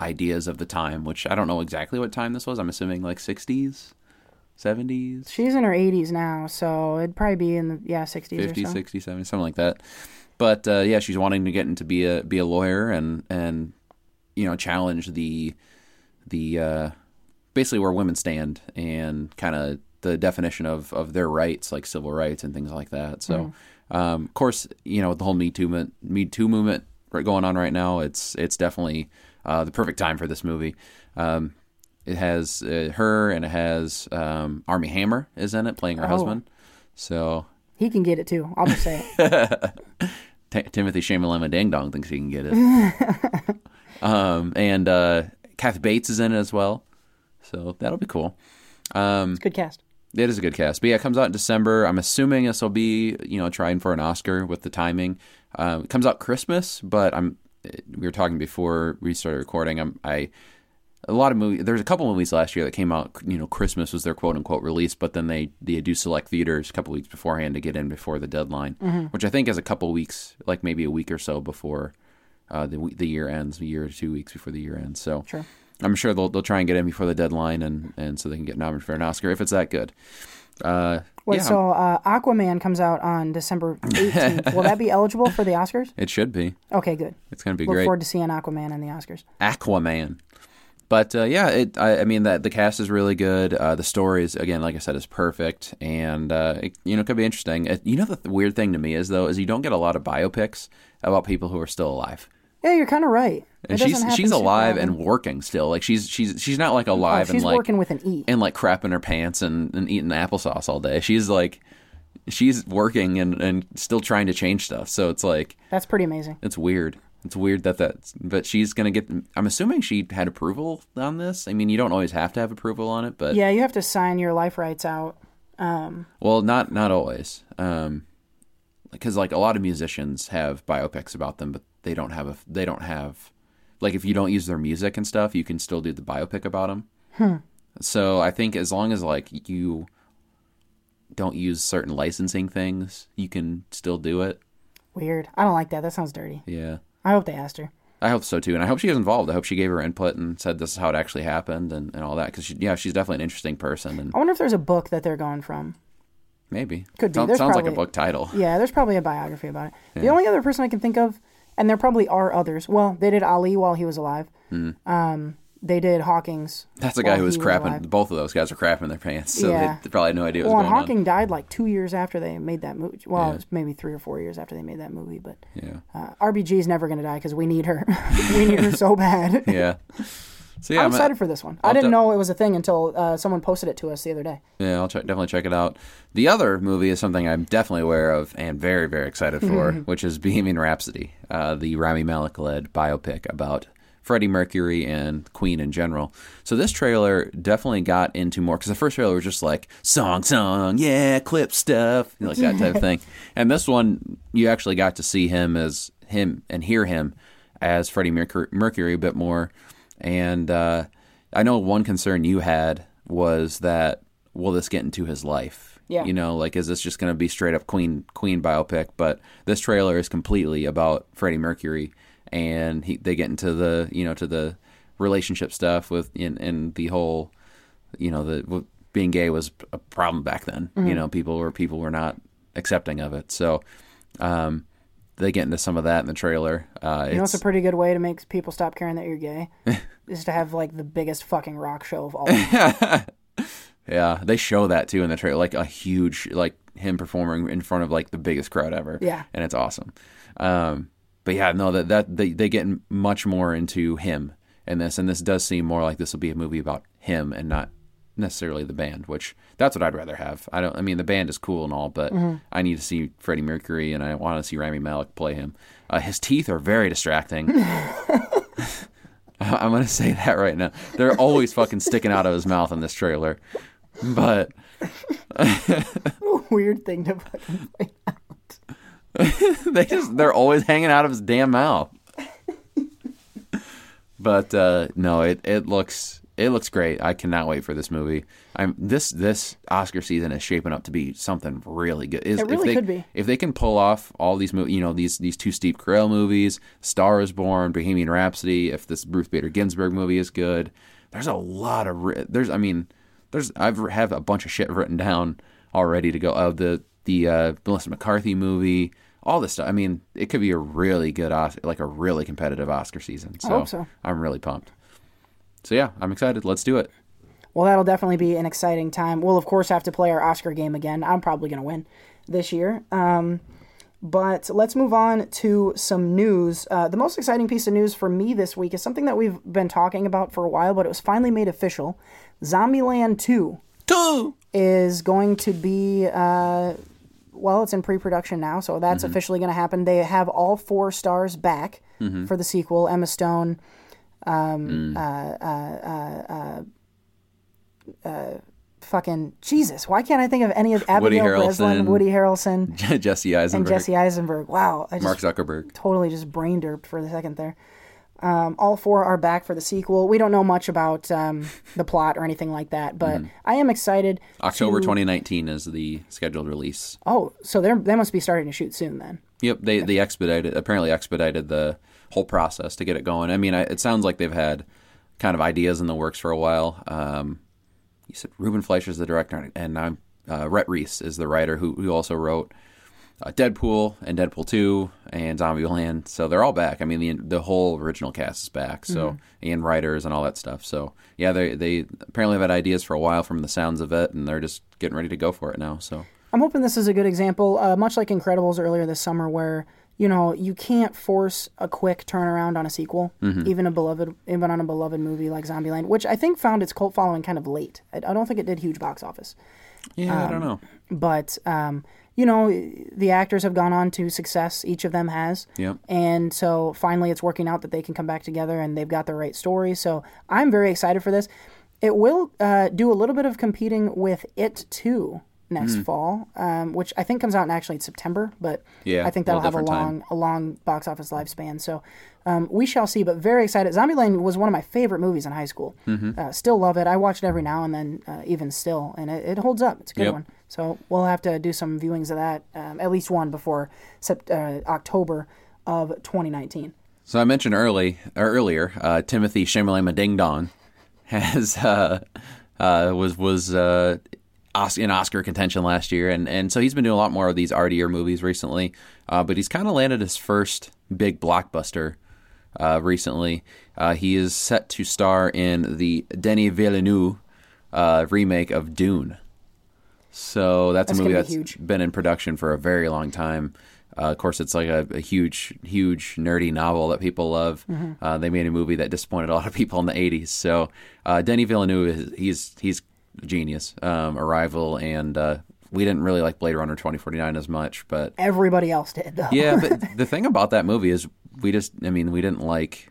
ideas of the time, which I don't know exactly what time this was. I'm assuming like 60s, 70s, She's in her 80s now, so it'd probably be in the yeah 60s 50s, or so. 60s, 70s, something like that. But uh, yeah, she's wanting to get into be a be a lawyer and and you know challenge the the uh, basically where women stand and kind of the definition of of their rights, like civil rights and things like that. So, um, of course, you know with the whole Me Too movement, Me Too movement right- going on right now. It's it's definitely uh, the perfect time for this movie. Um, it has uh, her and it has um, Armie Hammer is in it playing her Oh. husband. So He can get it too. I'll just say it. T- Timothy Shamalama Ding Dong thinks he can get it. um, and uh, Kathy Bates is in it as well, so that'll be cool. Um, Good cast. It is a good cast, but yeah, it comes out in December. I'm assuming this will be you know trying for an Oscar with the timing. Um, it comes out Christmas, but I'm we were talking before we started recording. I'm I a lot of movies. There's a couple movies last year that came out. You know, Christmas was their quote unquote release, but then they they do select theaters a couple weeks beforehand to get in before the deadline, which I think is a couple weeks, like maybe a week or so before uh, the the year ends, a year or two weeks before the year ends. So Sure. I'm sure they'll they'll try and get in before the deadline, and and so they can get nominated for an Oscar if it's that good. Uh, Wait, yeah, so uh, Aquaman comes out on December 18th. Will that be eligible for the Oscars? it should be. Okay, good. It's gonna be Look great. forward to seeing Aquaman in the Oscars. Aquaman. But uh, yeah, it. I, I mean, that the cast is really good. Uh, the story is again, like I said, is perfect, and uh, it, you know, it could be interesting. It, you know, the th- weird thing to me is though, is you don't get a lot of biopics about people who are still alive, Yeah, you're kind of right. and It she's she's alive and working still. Like she's she's she's not like Oh, alive she's and like working with an E. and like crap in her pants and, and eating applesauce all day. She's like, she's working and and still trying to change stuff. So it's like That's pretty amazing. it's weird. It's weird that that. but she's gonna get. I'm assuming she had approval on this. I mean, you don't always have to have approval on it, but Yeah, you have to sign your life rights out. well, not not always. Um, because like a lot of musicians have biopics about them, but they don't have a they don't have like if you don't use their music and stuff, you can still do the biopic about them. Hmm. So I think as long as like you don't use certain licensing things, you can still do it. Weird. I don't like that. That sounds dirty. Yeah. I hope they asked her. I hope so too, and I hope she was involved. I hope she gave her input and said this is how it actually happened and, and all that. Because she, yeah, she's definitely an interesting person, and I wonder if there's a book that they're going from. maybe Could be. Sounds, There's sounds like a book title. Yeah, there's probably a biography about it. The only other person I can think of, and there probably are others. Well, they did Ali while he was alive. Um, they did Hawking's. That's a guy who was crapping. alive. both of those guys are crapping their pants, so Yeah. they probably had no idea what Well, was going Hawking died like two years after they made that movie. Well, Yeah. it was maybe three or four years after they made that movie. But on. uh, RBG is never going to die because we need her. we need her so bad. Yeah, yeah. So yeah, I'm I'm- excited for this one. I I'll didn't de- know it was a thing until uh, someone posted it to us the other day. Yeah, I'll check, definitely check it out. The other movie is something I'm definitely aware of and very, very excited for, which is Bohemian Rhapsody, uh, the Rami Malek led biopic about Freddie Mercury and Queen in general. So this trailer definitely got into more because the first trailer was just like song, song, yeah, clip stuff, like that type of thing. And this one, you actually got to see him as him and hear him as Freddie Mercury, Mercury a bit more. And uh, I know one concern you had was that will this get into his life? Yeah. You know, like is this just going to be straight up Queen Queen biopic? But this trailer is completely about Freddie Mercury, and he they get into the you know to the relationship stuff with and, and the whole you know the being gay was a problem back then. Mm-hmm. You know, people were people were not accepting of it. So um, they get into some of that in the trailer. Uh, You know, it's it's a pretty good way to make people stop caring that you're gay. is to have like the biggest fucking rock show of all. time. yeah, they show that too in the trailer, like a huge like him performing in front of like the biggest crowd ever. Yeah. and it's awesome. Um, but yeah, no, that that they they get much more into him in this, and this does seem more like this will be a movie about him and not necessarily the band, which that's what I'd rather have. I don't. I mean, the band is cool and all, but I need to see Freddie Mercury and I want to see Rami Malek play him. Uh, his teeth are very distracting. I'm gonna say that right now. They're always fucking sticking out of his mouth in this trailer, but Weird thing to fucking point out. they just they're always hanging out of his damn mouth. But uh, no, it it looks it looks great. I cannot wait for this movie. I'm this this Oscar season is shaping up to be something really good. Is It really if they, could be. If they can pull off all these movies, you know these these two Steve Carell movies, Star is Born, Bohemian Rhapsody. If this Ruth Bader Ginsburg movie is good, there's a lot of there's I mean there's I've have a bunch of shit written down already to go. Oh, the the uh, Melissa McCarthy movie, all this stuff. I mean, it could be a really good Oscar, like a really competitive Oscar season. So, hope so. I'm really pumped. So yeah, I'm excited. Let's do it. Well, that'll definitely be an exciting time. We'll of course have to play our Oscar game again. I'm probably going to win this year. Um, but let's move on to some news. Uh, the most exciting piece of news for me this week is something that we've been talking about for a while, but it was finally made official. Zombieland 2 Two. is going to be uh, well it's in pre-production now so that's officially going to happen they have all four stars back for the sequel emma stone um, uh, uh, uh, fucking jesus why can't i think of any of Woody abigail breslin woody harrelson Jesse Eisenberg, and jesse eisenberg wow i Mark Zuckerberg. totally just brain derped for the second there. Um, all four are back for the sequel. We don't know much about um, the plot or anything like that, but I am excited. October to- 2019 is the scheduled release. Oh, so they they must be starting to shoot soon then. Yep, they they expedited apparently expedited the whole process to get it going. I mean, I, it sounds like they've had kind of ideas in the works for a while. Um, you said Ruben Fleischer's the director, and I'm uh, Rhett Reese is the writer who who also wrote uh, Deadpool and Deadpool Two and Zombieland. So they're all back. I mean, the the whole original cast is back. So and writers and all that stuff. So yeah, they they apparently have had ideas for a while from the sounds of it, and they're just getting ready to go for it now. So I'm hoping this is a good example, uh, much like Incredibles earlier this summer, where you know you can't force a quick turnaround on a sequel, even a beloved, even on a beloved movie like Zombieland, which I think found its cult following kind of late. I, I don't think it did huge box office. yeah, I don't know. but um, you know the actors have gone on to success each of them has Yep. and so finally it's working out that they can come back together and they've got the right story so i'm very excited for this it will uh, do a little bit of competing with it too next fall um, which i think comes out in actually in september but Yeah, i think that'll have a long time. a long box office lifespan so um, we shall see but very excited zombieland was one of my favorite movies in high school Mm-hmm. uh, still love it i watch it every now and then uh, even still and it, it holds up it's a good Yep. one so we'll have to do some viewings of that, um, at least one before sept- uh, October of 2019. So I mentioned early or earlier, uh, Timothy Chalamet Ding Dong has uh, uh, was was uh, in Oscar contention last year, and and so he's been doing a lot more of these artier movies recently. Uh, but he's kind of landed his first big blockbuster uh, recently. Uh, he is set to star in the Denis Villeneuve uh, remake of Dune. So that's, That's a movie be that's huge. been in production for a very long time. Uh, of course, it's like a, a huge, huge nerdy novel that people love. Mm-hmm. Uh, they made a movie that disappointed a lot of people in the '80s. So uh, Denis Villeneuve, is, he's he's genius. Um, Arrival, and uh, we didn't really like Blade Runner 2049 as much, but Everybody else did, though. yeah. But the thing about that movie is we just, I mean, we didn't like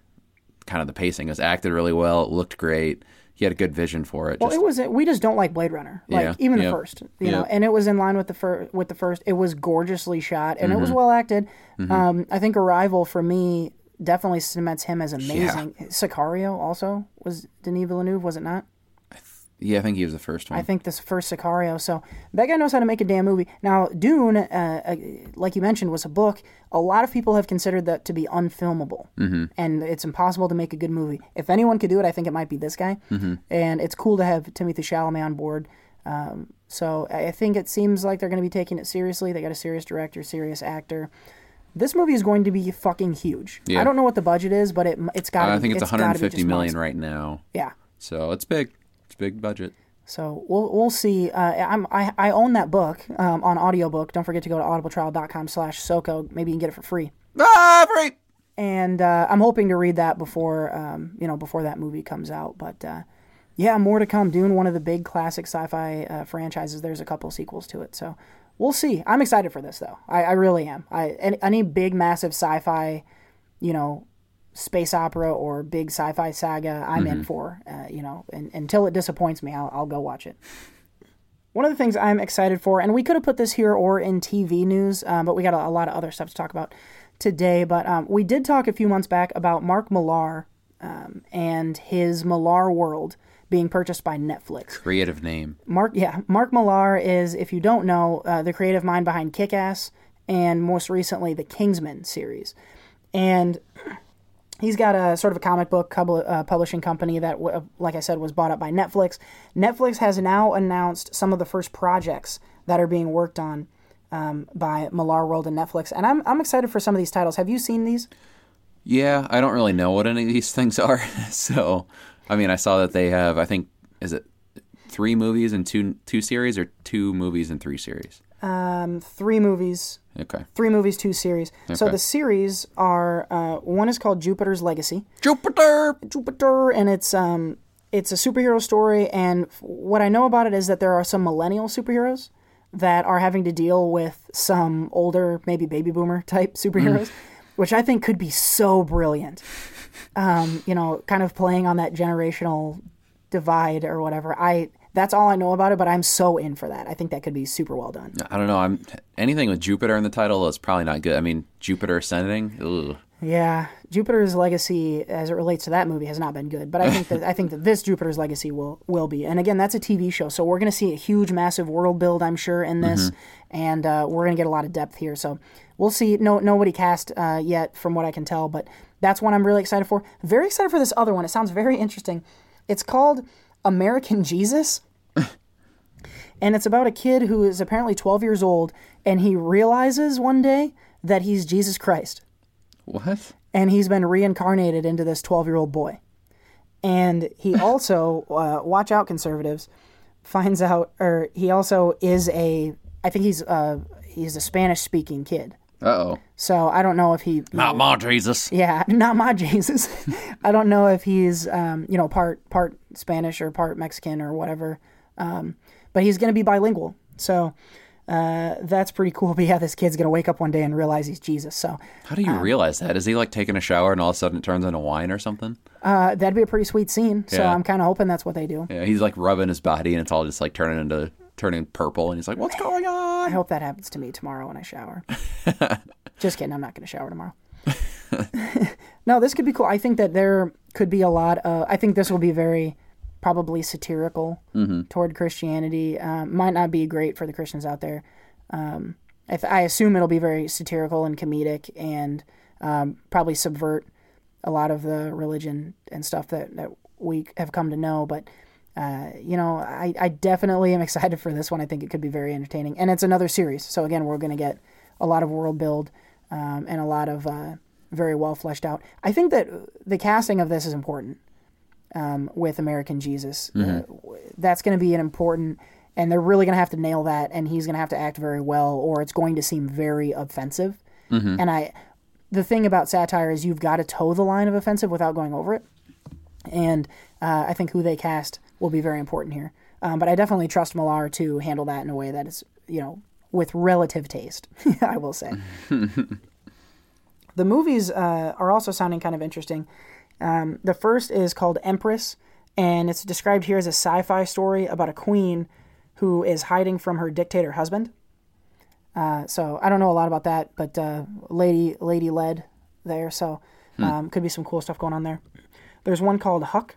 kind of the pacing. It was acted really well. It looked great. He had a good vision for it. Well, Just, it was. We just don't like Blade Runner, like Yeah, even the first, you know. And it was in line with the first. With the first, it was gorgeously shot and it Mm-hmm. was well acted. Um, I think Arrival for me definitely cements him as amazing. Sicario also was Denis Villeneuve, was it not? Yeah, I think he was the first one. I think this first Sicario. So that guy knows how to make a damn movie. Now, Dune, uh, uh, like you mentioned, was a book. A lot of people have considered that to be unfilmable, mm-hmm. and it's impossible to make a good movie. If anyone could do it, I think it might be this guy. Mm-hmm. And it's cool to have Timothy Chalamet on board. Um, so I think it seems like they're going to be taking it seriously. They got a serious director, serious actor. This movie is going to be fucking huge. Yeah. I don't know what the budget is, but it it's got. I think it's, be 150 just million right now. Yeah. So it's big. It's big budget. So we'll we'll see. Uh, I'm I, I own that book um, on audiobook. Don't forget to go to audibletrial.com slash SoCo. Maybe you can get it for free. Ah, free. And uh, I'm hoping to read that before um, you know before that movie comes out. But uh, yeah, more to come. Dune, one of the big classic sci-fi uh, franchises. There's a couple sequels to it, so we'll see. I'm excited for this though. I, I really am. I any, any big massive sci-fi, you know, space opera or big sci-fi saga, I'm in for. Uh, you know, and, until it disappoints me, I'll, I'll go watch it. One of the things I'm excited for, and we could have put this here or in TV news, um, but we got a, a lot of other stuff to talk about today. But um, we did talk a few months back about Mark Millar um, and his Millar World being purchased by Netflix. Creative name. Mark, yeah, Mark Millar is, if you don't know, uh, the creative mind behind Kick-Ass and most recently the Kingsman series, and he's got a sort of a comic book uh, publishing company that, like I said, was bought up by Netflix. Netflix has now announced some of the first projects that are being worked on um, by Millar World and Netflix, and I'm I'm excited for some of these titles. Have you seen these? Yeah, I don't really know what any of these things are. so, I mean, I saw that they have. I think is it three movies and two two series, or two movies and three series. Um, three movies, Okay. three movies, two series. So the series are uh, one is called Jupiter's Legacy. Jupiter. Jupiter, and it's um it's a superhero story. And f- what I know about it is that there are some millennial superheroes that are having to deal with some older, maybe baby boomer type superheroes, which I think could be so brilliant. Um, you know, kind of playing on that generational divide or whatever. I that's all I know about it, but I'm so in for that. I think that could be super well done. I don't know. I'm anything with Jupiter in the title is probably not good. I mean, Jupiter ascending. Ugh. Yeah, Jupiter's Legacy, as it relates to that movie, has not been good. But I think that I think that this Jupiter's Legacy will will be. And again, that's a TV show, so we're going to see a huge, massive world build, I'm sure, in this, and uh, we're going to get a lot of depth here. So we'll see. No, nobody cast uh, yet, from what I can tell, but that's one I'm really excited for. Very excited for this other one. It sounds very interesting. It's called American Jesus. And it's about a kid who is apparently 12 years old, and he realizes one day that he's Jesus Christ What? and he's been reincarnated into this 12 year old boy. And he also, uh, watch out, conservatives, finds out, or he also is a, I think he's uh, he's a Spanish speaking kid. Uh oh. So I don't know if he, Not my Jesus. yeah, not my Jesus. I don't know if he's, um, you know, part part Spanish or part Mexican or whatever. Um, but he's going to be bilingual. So uh, that's pretty cool. But yeah, this kid's going to wake up one day and realize he's Jesus. So How do you realize that? Is he like taking a shower and all of a sudden it turns into wine or something? uh, that'd be a pretty sweet scene. So Yeah. I'm kind of hoping that's what they do. Yeah, he's like rubbing his body and it's all just like turning into turning purple and he's like, "What's going on?" I hope that happens to me tomorrow when I shower. Just kidding. I'm not going to shower tomorrow. no, this could be cool. I think that there could be a lot of. I think this will be very probably satirical toward Christianity. Um, might not be great for the Christians out there. Um, I, th- I assume it'll be very satirical and comedic and um, probably subvert a lot of the religion and stuff that, that we have come to know. But uh, you know, I, I definitely am excited for this one. I think it could be very entertaining, and it's another series. So again, we're going to get a lot of world build um, and a lot of uh, very well fleshed out. I think that the casting of this is important um, with American Jesus. Uh, that's going to be an important, and they're really going to have to nail that, and he's going to have to act very well, or it's going to seem very offensive. And I, the thing about satire is you've got to toe the line of offensive without going over it and uh, I think who they cast will be very important here. Um, but I definitely trust Millar to handle that in a way that is, you know, with relative taste. I will say. the movies uh, are also sounding kind of interesting. Um, the first is called Empress, and it's described here as a sci-fi story about a queen who is hiding from her dictator husband. Uh, so I don't know a lot about that, but uh, lady lady led there, so um, could be some cool stuff going on there. There's one called Huck,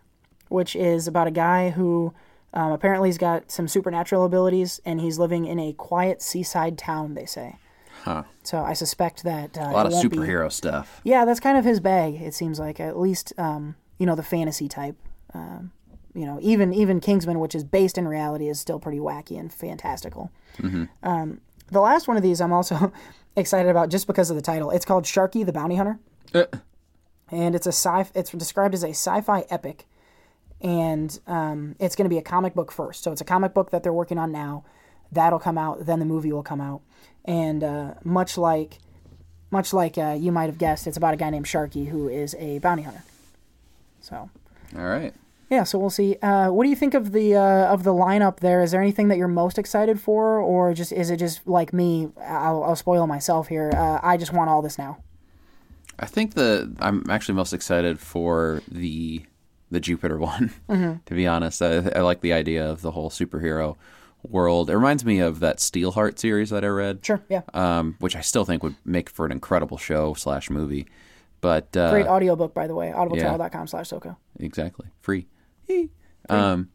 which is about a guy who Um, apparently, he's got some supernatural abilities, and he's living in a quiet seaside town. They say. Huh. So I suspect that uh, A lot of won't be- superhero stuff. yeah, that's kind of his bag. It seems like at least um, you know the fantasy type. Um, you know, even even Kingsman, which is based in reality, is still pretty wacky and fantastical. Mhm. Um, the last one of these, I'm also excited about just because of the title. It's called Sharky the Bounty Hunter, Uh. and it's a sci. It's described as a sci-fi epic, and um, it's going to be a comic book first. So it's a comic book that they're working on now. That'll come out, then the movie will come out, and uh, much like much like uh, you might have guessed, it's about a guy named Sharky who is a bounty hunter. So All right. yeah, so we'll see. Uh, what do you think of the uh, of the lineup there? Is there anything that you're most excited for, or just is it just like me? I'll, I'll spoil myself here. Uh, I just want all this now. I think the I'm actually most excited for the the Jupiter one. Mhm. To be honest, I, I like the idea of the whole superhero world. It reminds me of that Steelheart series that I read. Sure, yeah. Um, which I still think would make for an incredible show slash movie. But uh, Great audiobook, by the way. yeah. audibletrial.com slash SoCo. Exactly. Free. Um,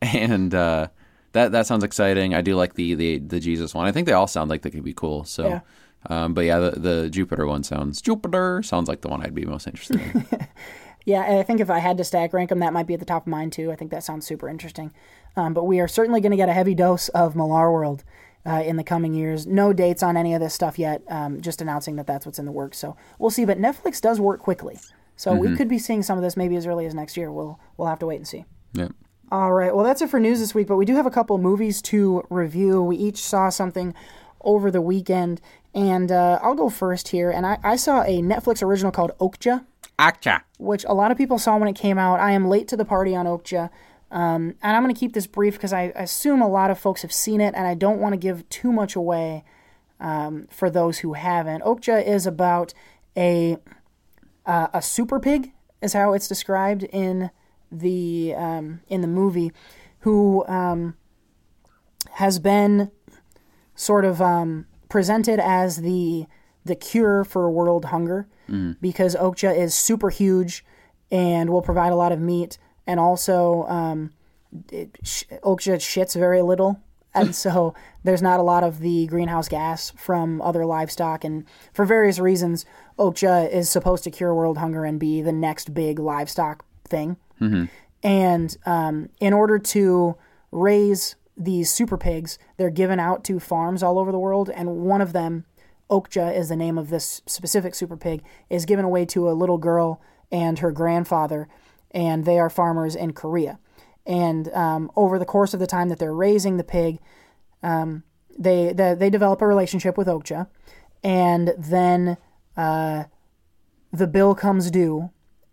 and uh, that that sounds exciting. I do like the, the the Jesus one. I think they all sound like they could be cool. So, Yeah. um, but yeah, the the Jupiter one sounds Jupiter sounds like the one I'd be most interested in. Yeah, I think if I had to stack rank them, that might be at the top of mine too. I think that sounds super interesting. Um, but we are certainly going to get a heavy dose of Millar World uh, in the coming years. No dates on any of this stuff yet. Um, just announcing that that's what's in the works. So we'll see. But Netflix does work quickly, so we Mhm. could be seeing some of this maybe as early as next year. We'll we'll have to wait and see. yeah. All right. Well, that's it for news this week, but we do have a couple movies to review. We each saw something over the weekend, and uh, I'll go first here. And I, I saw a Netflix original called Okja, Akcha. which a lot of people saw when it came out. I am late to the party on Okja. Um, and I'm going to keep this brief because I assume a lot of folks have seen it, and I don't want to give too much away um, for those who haven't. Okja is about a uh, a super pig, is how it's described in the um, in the movie, who um, has been sort of um, presented as the the cure for world hunger Mm. because Okja is super huge and will provide a lot of meat, and also um, it, sh- Okja shits very little, and so there's not a lot of the greenhouse gas from other livestock, and for various reasons, Okja is supposed to cure world hunger and be the next big livestock thing. Mm-hmm. And um, in order to raise these super pigs, they're given out to farms all over the world, and one of them, Okja is the name of this specific super pig, is given away to a little girl and her grandfather, and they are farmers in Korea. And um, over the course of the time that they're raising the pig, um, they, they they develop a relationship with Okja, and then uh, the bill comes due,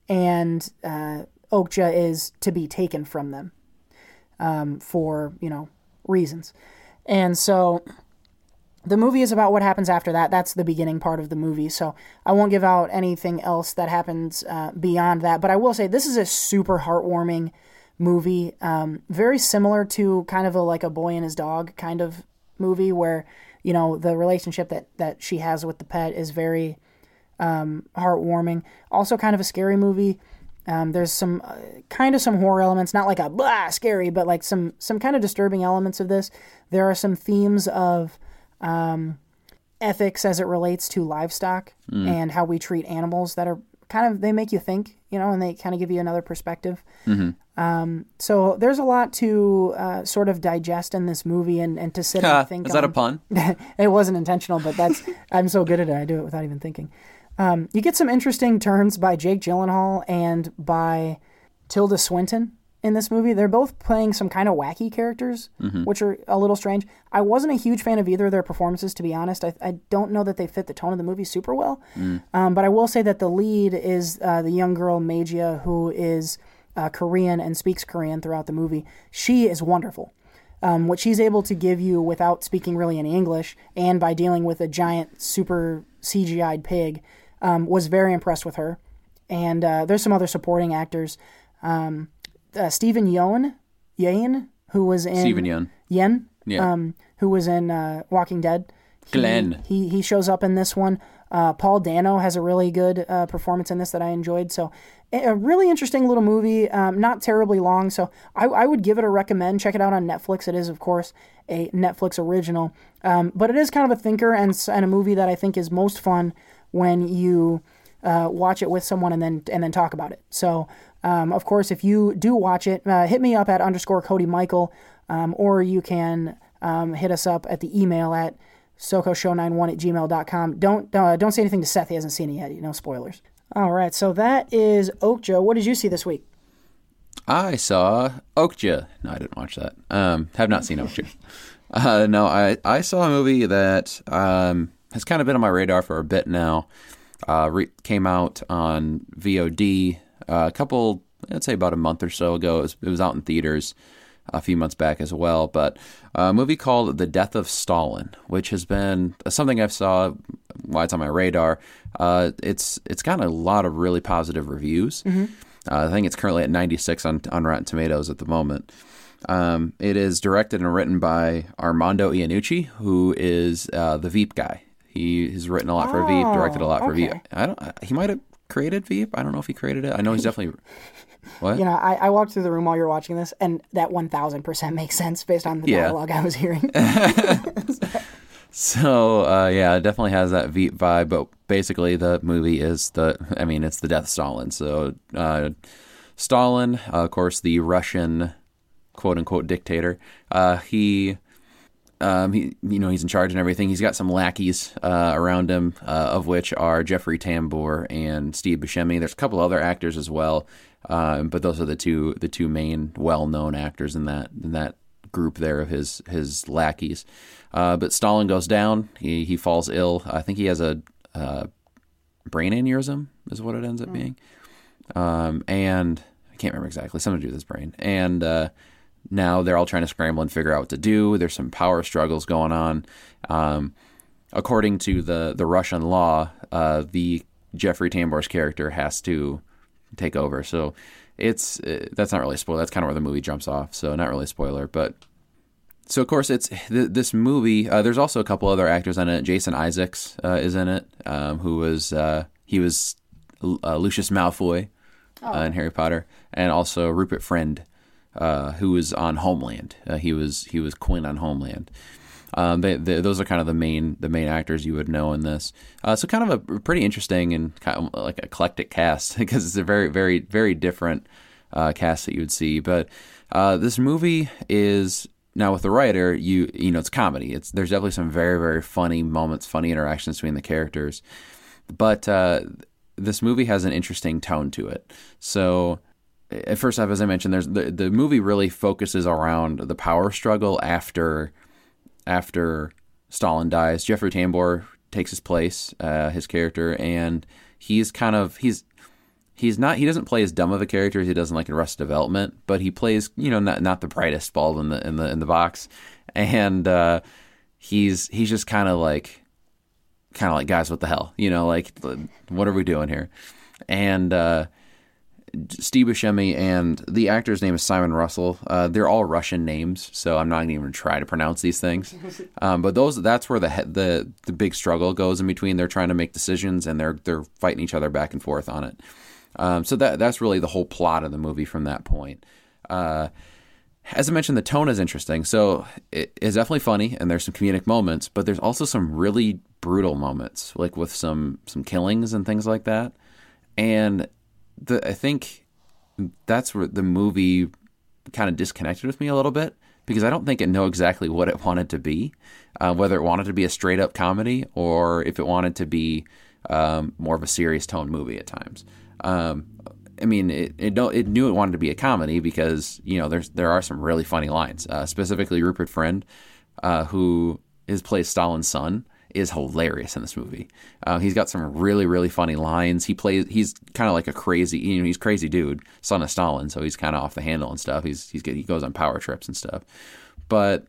and uh, Okja is to be taken from them um, for you know reasons, and so the movie is about what happens after that. That's the beginning part of the movie, so I won't give out anything else that happens uh, beyond that. But I will say this is a super heartwarming movie, um, very similar to kind of a like a boy and his dog kind of movie, where you know the relationship that that she has with the pet is very um, heartwarming. Also, kind of a scary movie. Um, there's some uh, kind of some horror elements, not like a blah scary, but like some some kind of disturbing elements of this. There are some themes of um, ethics as it relates to livestock Mm. and how we treat animals that are kind of they make you think, you know, and they kind of give you another perspective. Mhm. Um, so there's a lot to uh, sort of digest in this movie and, and to sit Ha, and think. is that a pun? it wasn't intentional, but that's I'm so good at it. I do it without even thinking. Um, you get some interesting turns by Jake Gyllenhaal and by Tilda Swinton in this movie. They're both playing some kind of wacky characters, Mhm. which are a little strange. I wasn't a huge fan of either of their performances, to be honest. I, I don't know that they fit the tone of the movie super well. Mm. Um, but I will say that the lead is uh, the young girl Mija, who is uh, Korean and speaks Korean throughout the movie. She is wonderful. Um, what she's able to give you without speaking really any English and by dealing with a giant super CGI'd pig um, was very impressed with her. And uh, there's some other supporting actors. Um, uh, Steven Yeun, Yeun, who was in Steven Yeun. Yen, Yeah. um, who was in uh, Walking Dead. He- Glenn. He he shows up in this one. Uh, Paul Dano has a really good uh, performance in this that I enjoyed. So a really interesting little movie, um, not terribly long. So I, I would give it a recommend. Check it out on Netflix. It is, of course, a Netflix original, um, but it is kind of a thinker and, and a movie that I think is most fun when you uh, watch it with someone and then and then talk about it. So, um, of course, if you do watch it, uh, hit me up at underscore Cody Michael, um, or you can um, hit us up at the email at socoshow91 at gmail.com. Don't uh, don't say anything to Seth. He hasn't seen it yet. No spoilers. All right, so that is Okja. What did you see this week? I saw Okja. No, I didn't watch that. Um, have not seen Okja. Uh, no, I, I saw a movie that um, has kind of been on my radar for a bit now. Uh, re- came out on VOD uh, a couple, I'd say about a month or so ago. It was, it was out in theaters a few months back as well. But a movie called The Death of Stalin, which has been something I've saw why it's on my radar. Uh, it's it's gotten a lot of really positive reviews. Uh, I think it's currently at 96 on on Rotten Tomatoes at the moment. Um, it is directed and written by Armando Iannucci, who is uh, the Veep guy. He has written a lot for Veep, directed a lot for Veep. I don't. He might have created Veep. I don't know if he created it. I know he's definitely. What? You know, I, I walked through the room while you're watching this, and that 1000% makes sense based on the Yeah. dialogue I was hearing. So uh, yeah, it definitely has that Veep vibe. But basically, the movie is the. I mean, it's the death of Stalin. So uh, Stalin, uh, of course, the Russian quote unquote dictator. Uh, he. Um, he, you know, he's in charge and everything. He's got some lackeys uh, around him, uh, of which are Jeffrey Tambor and Steve Buscemi. There's a couple other actors as well, um, but those are the two the two main well-known actors in that in that group there of his his lackeys. Uh, but Stalin goes down. He he falls ill. I think he has a uh, brain aneurysm, is what it ends up being. Um, and I can't remember exactly something to do with his brain. And uh, now they're all trying to scramble and figure out what to do. There's some power struggles going on. Um, according to the the Russian law, uh, the Jeffrey Tambor's character has to take over. So it's uh, that's not really a spoiler. That's kind of where the movie jumps off. So not really a spoiler, but so of course it's th- this movie. Uh, there's also a couple other actors in it. Jason Isaacs uh, is in it, um, who was uh, he was uh, Lucius Malfoy uh, in Harry Potter, and also Rupert Friend, uh, who was on Homeland. Uh, he was he was Quinn on Homeland. Um, they, they, those are kind of the main the main actors you would know in this. Uh, so kind of a pretty interesting and kind of like eclectic cast because it's a very very very different uh, cast that you would see. But uh, this movie is now with the writer, you you know it's comedy. It's there's definitely some very very funny moments, funny interactions between the characters, but uh, this movie has an interesting tone to it. So first off, as I mentioned, there's the the movie really focuses around the power struggle after after Stalin dies. Jeffrey Tambor takes his place, uh, his character, and he's kind of he's he's not he doesn't play as dumb of a character as he does in like in Arrested Development, but he plays you know not not the brightest bulb in the in the in the box, and uh, he's he's just kind of like kind of like guys what the hell you know like what are we doing here, and. uh Steve Buscemi and the actor's name is Simon Russell. Uh, they're all Russian names, so I'm not going to even try to pronounce these things. Um, but those that's where the the the big struggle goes in between. They're trying to make decisions and they're they're fighting each other back and forth on it. Um, so that that's really the whole plot of the movie from that point. Uh, as I mentioned, the tone is interesting. So it is definitely funny, and there's some comedic moments, but there's also some really brutal moments, like with some some killings and things like that. And the I think that's where the movie kind of disconnected with me a little bit because I don't think it know exactly what it wanted to be, uh, whether it wanted to be a straight up comedy or if it wanted to be um, more of a serious tone movie at times. Um, I mean, it it, it knew it wanted to be a comedy because you know there's there are some really funny lines, uh, specifically Rupert Friend, uh, who is plays Stalin's son is hilarious in this movie. Uh, he's got some really really funny lines. He plays he's kind of like a crazy you know he's crazy dude, son of Stalin, so he's kind of off the handle and stuff. He's he's he goes on power trips and stuff, but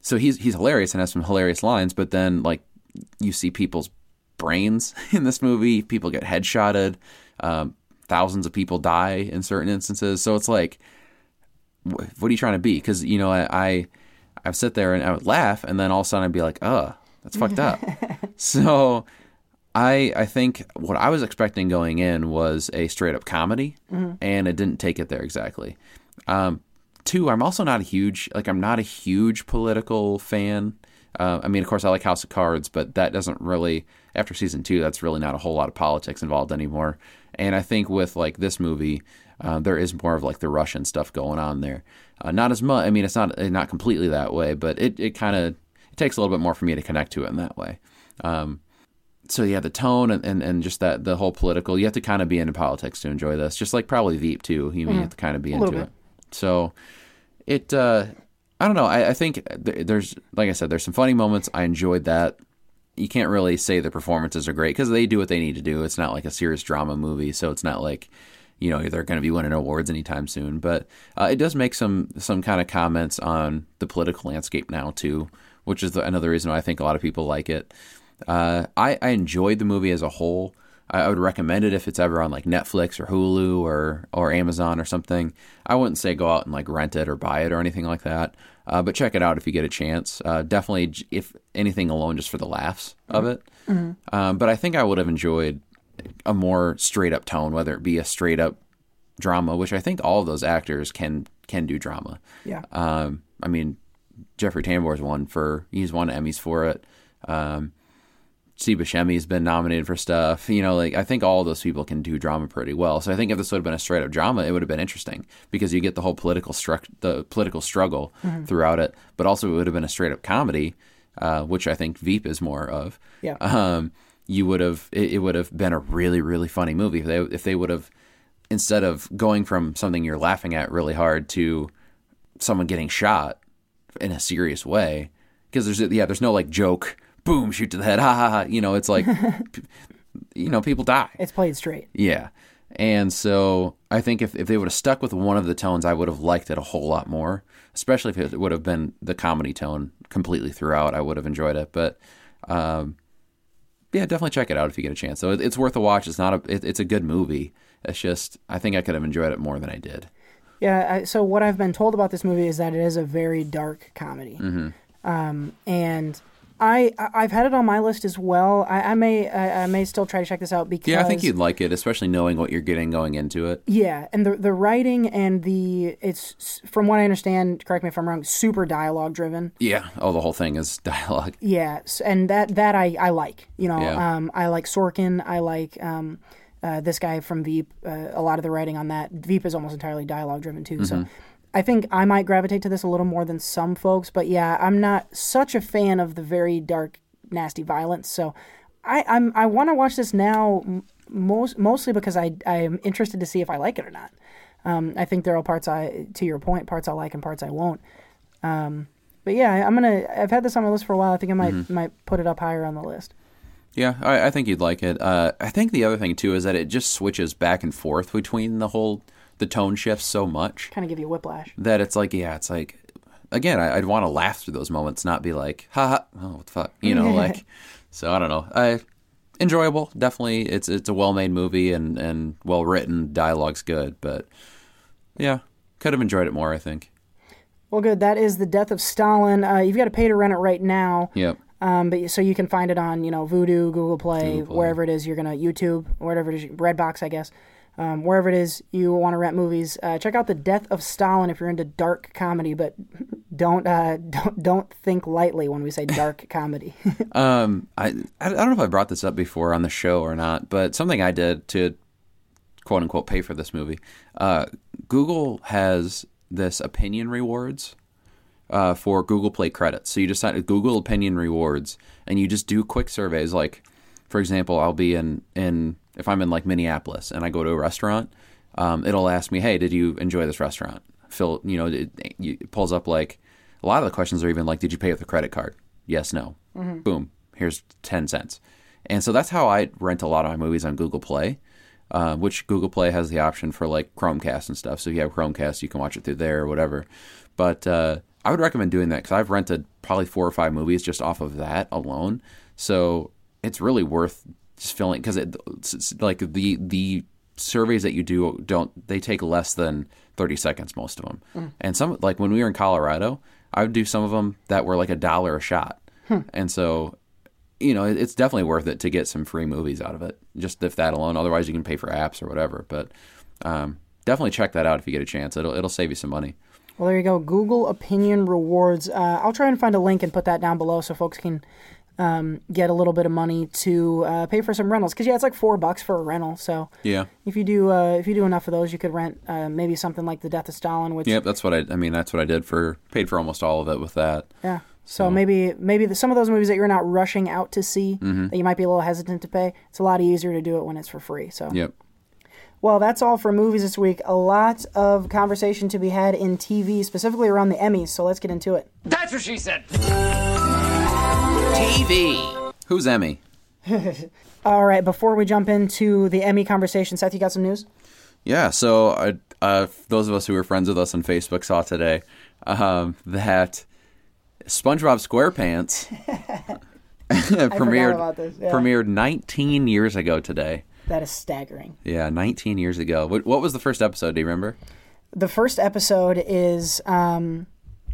so he's he's hilarious and has some hilarious lines. But then like you see people's brains in this movie, people get headshotted. Um, thousands of people die in certain instances. So it's like, wh- what are you trying to be? Because you know, I, I I sit there and I would laugh, and then all of a sudden I'd be like, "Oh, that's fucked up." so I I think what I was expecting going in was a straight up comedy, and it didn't take it there exactly. Um, two, I'm also not a huge like I'm not a huge political fan. Uh, I mean, of course, I like House of Cards, but that doesn't really after season two. That's really not a whole lot of politics involved anymore. And I think with like this movie, uh, there is more of like the Russian stuff going on there. Uh, not as much. I mean, it's not not completely that way, but it it kind of takes a little bit more for me to connect to it in that way. Um, so yeah, the tone and, and, and just that the whole political, you have to kind of be into politics to enjoy this. Just like probably Veep too. You, you have to kind of be Mm-hmm. Into it. So it, uh, I don't know. I, I think th- there's, like I said, there's some funny moments. I enjoyed that. You can't really say the performances are great because they do what they need to do. It's not like a serious drama movie, so it's not like you know they're going to be winning awards anytime soon. But uh, it does make some some kind of comments on the political landscape now too, which is the, another reason why I think a lot of people like it. Uh, I, I enjoyed the movie as a whole. I, I would recommend it if it's ever on like Netflix or Hulu or or Amazon or something. I wouldn't say go out and like rent it or buy it or anything like that. Uh, but check it out if you get a chance. Uh, definitely, if anything alone, just for the laughs of it. Um, but I think I would have enjoyed a more straight up tone, whether it be a straight up drama, which I think all of those actors can can do drama. Yeah. Um, I mean, Jeffrey Tambor's won for he's won Emmys for it. Um, Steve Buscemi's been nominated for stuff. You know, like I think all those people can do drama pretty well. So I think if this would have been a straight up drama, it would have been interesting because you get the whole political struct the political struggle throughout it, but also it would have been a straight up comedy, uh, which I think Veep is more of. Yeah. Um, you would have it, it would have been a really really funny movie if they if they would have instead of going from something you're laughing at really hard to someone getting shot in a serious way. Because there's yeah there's no like joke boom shoot to the head ha ha ha you know it's like you know people die. It's played straight. yeah. And so i think if, if they would have stuck with one of the tones i would have liked it a whole lot more. Especially if it would have been the comedy tone completely throughout i would have enjoyed it. But um yeah definitely check it out if you get a chance. So it, it's worth a watch. It's not a it, it's a good movie. It's just i think i could have enjoyed it more than i did Yeah. I, so what I've been told about this movie is that it is a very dark comedy, Mm-hmm. um, and I I've had it on my list as well. I, I may I, I may still try to check this out because yeah i think you'd like it especially knowing what you're getting going into it Yeah, and the the writing and the it's from what I understand. Correct me if I'm wrong. Super dialogue driven. Yeah. Oh, the whole thing is dialogue. Yeah, and that that I I like. You know, Yeah. um, I like Sorkin. I like um, uh, this guy from Veep. Uh, a lot of the writing on that Veep is almost entirely dialogue driven too. So. I think I might gravitate to this a little more than some folks, but yeah, I'm not such a fan of the very dark, nasty violence. So, I I'm I want to watch this now, most mostly because I I am interested to see if I like it or not. Um, I think there are parts I, to your point, parts I like and parts I won't. Um, but yeah, I'm gonna. I've had this on my list for a while. I think I might might put it up higher on the list. Yeah, I, I think you'd like it. Uh, I think the other thing too is that it just switches back and forth between the whole the tone shifts so much Kind of give you a whiplash. that it's like yeah, it's like again I, I'd want to laugh through those moments, not be like ha ha oh what the fuck you know like. So I don't know. I enjoyable definitely. It's it's a well made movie and and well written. Dialogue's good, but yeah, could have enjoyed it more. I think. Well, good. That is the death of Stalin. Uh, you've got to pay to rent it right now. Yep. Um, but so you can find it on you know Vudu, Google Play, Google Play. wherever it is you're gonna YouTube, whatever it is, Redbox, I guess. Um, wherever it is you want to rent movies, uh, check out the Death of Stalin if you're into dark comedy, but don't uh, don't don't think lightly when we say dark comedy. Um, I I don't know if I brought this up before on the show or not, but something I did to quote unquote pay for this movie. Uh, Google has this opinion rewards uh, for Google Play credits. So you just sign Google Opinion Rewards, and you just do quick surveys. Like, for example, I'll be in in if I'm in like Minneapolis and I go to a restaurant, um, it'll ask me, "Hey, did you enjoy this restaurant?" Fill, you know, it, it pulls up like a lot of the questions are even like, "Did you pay with a credit card?" Yes, no. Boom. Here's ten cents. And so that's how I rent a lot of my movies on Google Play, uh, which Google Play has the option for like Chromecast and stuff. So if you have Chromecast, you can watch it through there or whatever. But uh, I would recommend doing that because I've rented probably four or five movies just off of that alone. So it's really worth just filling because it like the the surveys that you do don't they take less than 30 seconds most of them and some like when we were in colorado i would do some of them that were like a dollar a shot and so you know, it's definitely worth it to get some free movies out of it. Just if that alone. Otherwise, you can pay for apps or whatever. But um, definitely check that out if you get a chance. It'll it'll save you some money. Well, there you go. Google Opinion Rewards. Uh, I'll try and find a link and put that down below so folks can um, get a little bit of money to uh, pay for some rentals. Because yeah, it's like four bucks for a rental. So Yeah. if you do uh, if you do enough of those, you could rent uh, maybe something like The Death of Stalin, which Yep. That's what I. I mean, that's what I did for paid for almost all of it with that. yeah. So maybe maybe the, some of those movies that you're not rushing out to see Mm-hmm. that you might be a little hesitant to pay. It's a lot easier to do it when it's for free. So Yep. Well, that's all for movies this week. A lot of conversation to be had in TV, specifically around the Emmys. So let's get into it. That's what she said. TV. Who's Emmy? All right, before we jump into the Emmy conversation, Seth, you got some news? Yeah, so uh, uh, those of us who were friends with us on Facebook saw today um, that SpongeBob SquarePants premiered yeah. premiered 19 years ago today. That is staggering. Yeah, 19 years ago. What, what was the first episode? Do you remember? The first episode is um,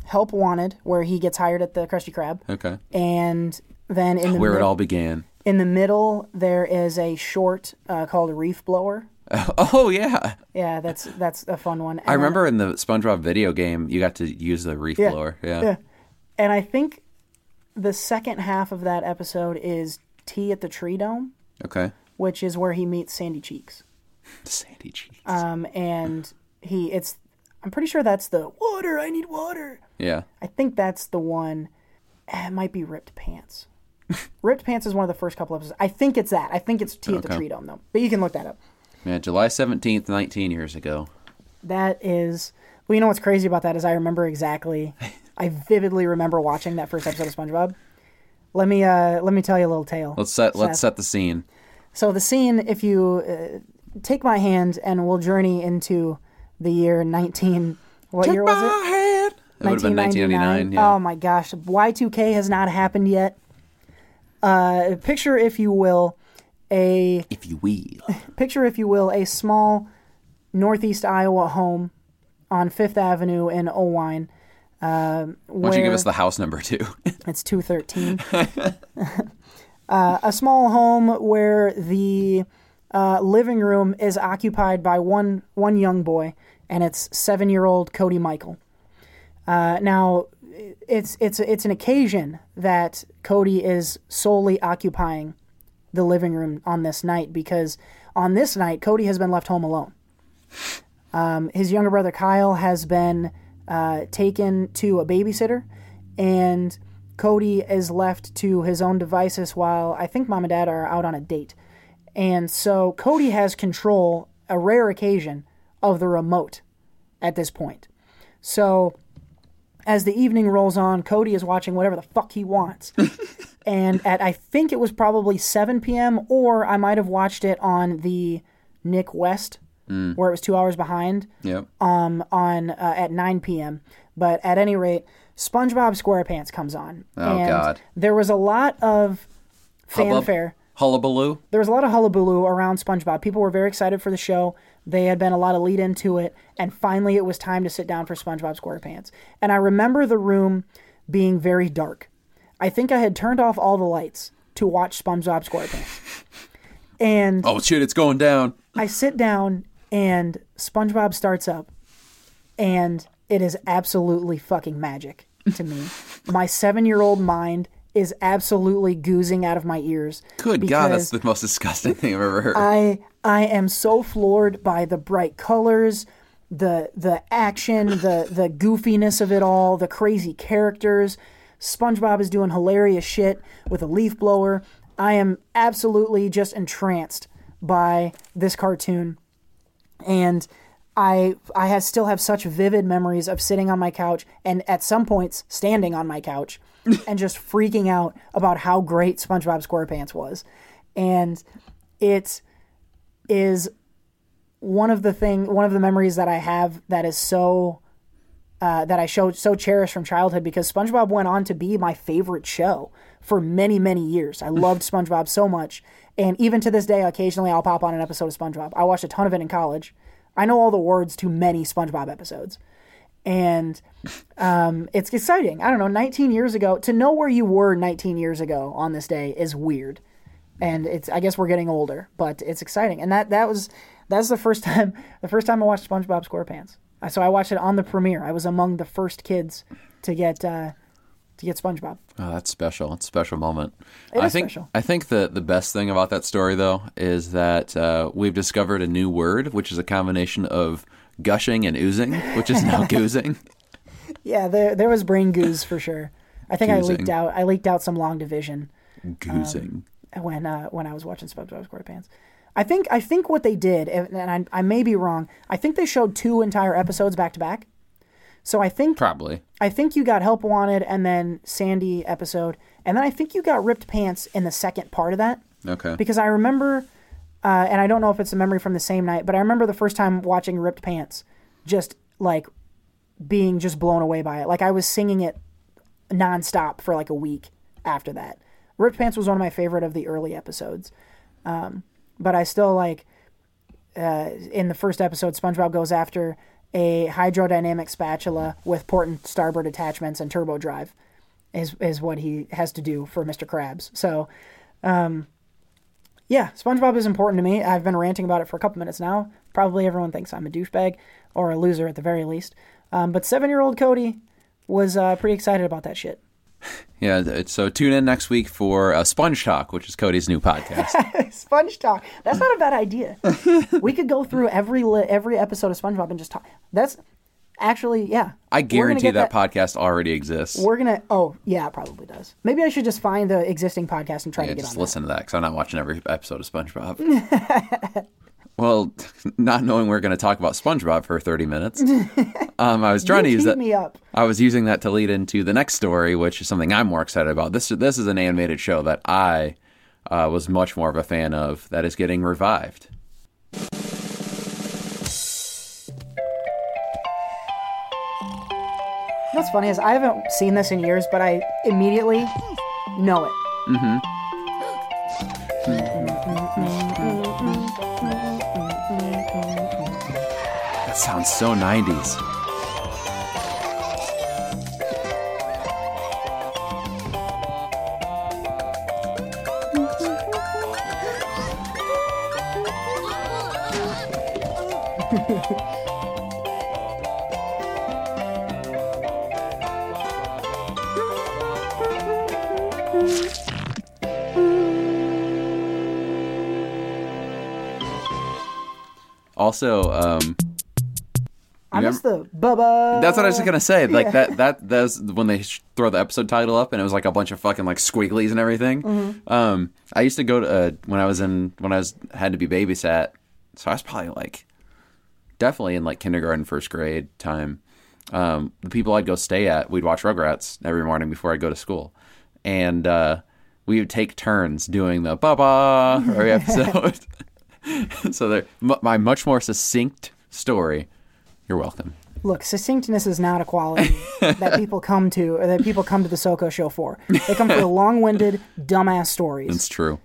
Help Wanted, where he gets hired at the Krusty Krab, Okay. and then in the Where it all began. in the middle there is a short uh, called Reef Blower. Oh yeah, Yeah, that's that's a fun one. And I then- remember in the SpongeBob video game you got to use the reef Yeah, blower. Yeah. yeah. and I think the second half of that episode is Tea at the Tree Dome, Okay. Which is where he meets Sandy Cheeks. Sandy cheeks. um, and he it's I'm pretty sure that's the water. I need water. yeah. I think that's the one. eh, It might be ripped pants. ripped pants is one of the first couple episodes. I think it's that. I think it's Tea at the Tree Dome though. But you can look that up. Yeah. July 17th, 19 years ago. That is. Well, you know what's crazy about that is I remember exactly. I vividly remember watching that first episode of SpongeBob. Let me uh let me tell you a little tale. Let's set let's set the scene. So the scene, if you uh, take my hand and we'll journey into the year 19. What year was it? It would have been 1999. Yeah. Oh my gosh, Y2K has not happened yet. Uh, picture, if you will, a if you will. picture, if you will, a small northeast Iowa home on Fifth Avenue in Oelwein. Uh, Why don't you give us the house number too? it's 213. uh, a small home where the uh, living room is occupied by one one young boy, and it's seven year old Cody Michael. Uh, now, it's it's it's an occasion that Cody is solely occupying the living room on this night because on this night Cody has been left home alone. Um, his younger brother Kyle has been uh, taken to a babysitter, and Cody is left to his own devices while I think mom and dad are out on a date. And so Cody has control, a rare occasion, of the remote at this point. So as the evening rolls on, Cody is watching whatever the fuck he wants. and at I think it was probably 7 p.m. or I might have watched it on the Nick West, where it was two hours behind yep. um, on uh, at 9 p.m. But at any rate, SpongeBob SquarePants comes on. Oh, and God. There was a lot of fanfare. Hullabaloo. There was a lot of hullabaloo around SpongeBob. People were very excited for the show. They had been a lot of lead into it, and finally it was time to sit down for SpongeBob SquarePants. And I remember the room being very dark. I think I had turned off all the lights to watch SpongeBob SquarePants. And Oh shit! It's going down. I sit down and SpongeBob starts up, and it is absolutely fucking magic to me. My seven year old mind is absolutely goozing out of my ears. Good God, that's the most disgusting thing I've ever heard. I I am so floored by the bright colors, the the action, the the goofiness of it all, the crazy characters. SpongeBob is doing hilarious shit with a leaf blower. I am absolutely just entranced by this cartoon. And I I have, still have such vivid memories of sitting on my couch and at some points standing on my couch and just freaking out about how great SpongeBob SquarePants was. And it is one of the thing one of the memories that I have that is so uh, that I showed so cherished from childhood because SpongeBob went on to be my favorite show for many many years. I loved SpongeBob so much, and even to this day, occasionally I'll pop on an episode of SpongeBob. I watched a ton of it in college. I know all the words to many SpongeBob episodes, and um, it's exciting. I don't know, 19 years ago to know where you were 19 years ago on this day is weird, and it's I guess we're getting older, but it's exciting. And that that was that's the first time the first time I watched SpongeBob SquarePants. So I watched it on the premiere. I was among the first kids to get uh, to get SpongeBob. Oh, that's special. It's a special moment. It I think special. I think the the best thing about that story though is that uh, we've discovered a new word, which is a combination of gushing and oozing, which is now goozing. Yeah, there there was brain goose for sure. I think I leaked out I leaked out some long division Goozing. when uh, when I was watching SpongeBob SquarePants. I think I think what they did, and and I, I may be wrong. I think they showed two entire episodes back to back. So I think Probably. I think you got Help Wanted and then Sandy episode, and then I think you got Ripped Pants in the second part of that Okay. because I remember, uh, and I don't know if it's a memory from the same night, but I remember the first time watching Ripped Pants, just like being just blown away by it. Like I was singing it nonstop for like a week after that. Ripped Pants was one of my favorite of the early episodes, um, but I still like uh, in the first episode, SpongeBob goes after a hydrodynamic spatula with port and starboard attachments and turbo drive. Is is what he has to do for Mr. Krabs. So, um, yeah, SpongeBob is important to me. I've been ranting about it for a couple minutes now. Probably everyone thinks I'm a douchebag or a loser at the very least. Um, but seven year old Cody was uh, pretty excited about that shit. Yeah. So tune in next week for uh, Sponge Talk, which is Cody's new podcast. Sponge talk. That's not a bad idea. we could go through every li- every episode of SpongeBob and just talk. That's actually yeah. I guarantee get that, podcast already exists. We're gonna. Oh yeah, it probably does. Maybe I should just find the existing podcast and try Yeah, to get just on. listen to that because I'm not watching every episode of SpongeBob. well, not knowing we're going to talk about SpongeBob for 30 minutes, um, I was trying to use that. me up. I was using that to lead into the next story, which is something I'm more excited about. This this is an animated show that I uh, was much more of a fan of that is getting revived. What's funny is I haven't seen this in years, but I immediately know it. Mm-hmm. sounds so 90s. Also, um, I miss the Bubba. That's what I was gonna say. Like Yeah. that. That that's when they sh- throw the episode title up, and it was like a bunch of fucking like squigglies and everything. Mhm. Um, I used to go to uh, when I was in when I was had to be babysat. So I was probably like definitely in like kindergarten, first grade time. Um, the people I'd go stay at, we'd watch Rugrats every morning before I'd go to school, and uh, we would take turns doing the "Baba" every episode. so they're m- my much more succinct story. You're welcome. Look, succinctness is not a quality that people come to, or that people come to the SoCo show for. They come for the long-winded, dumbass stories. It's true.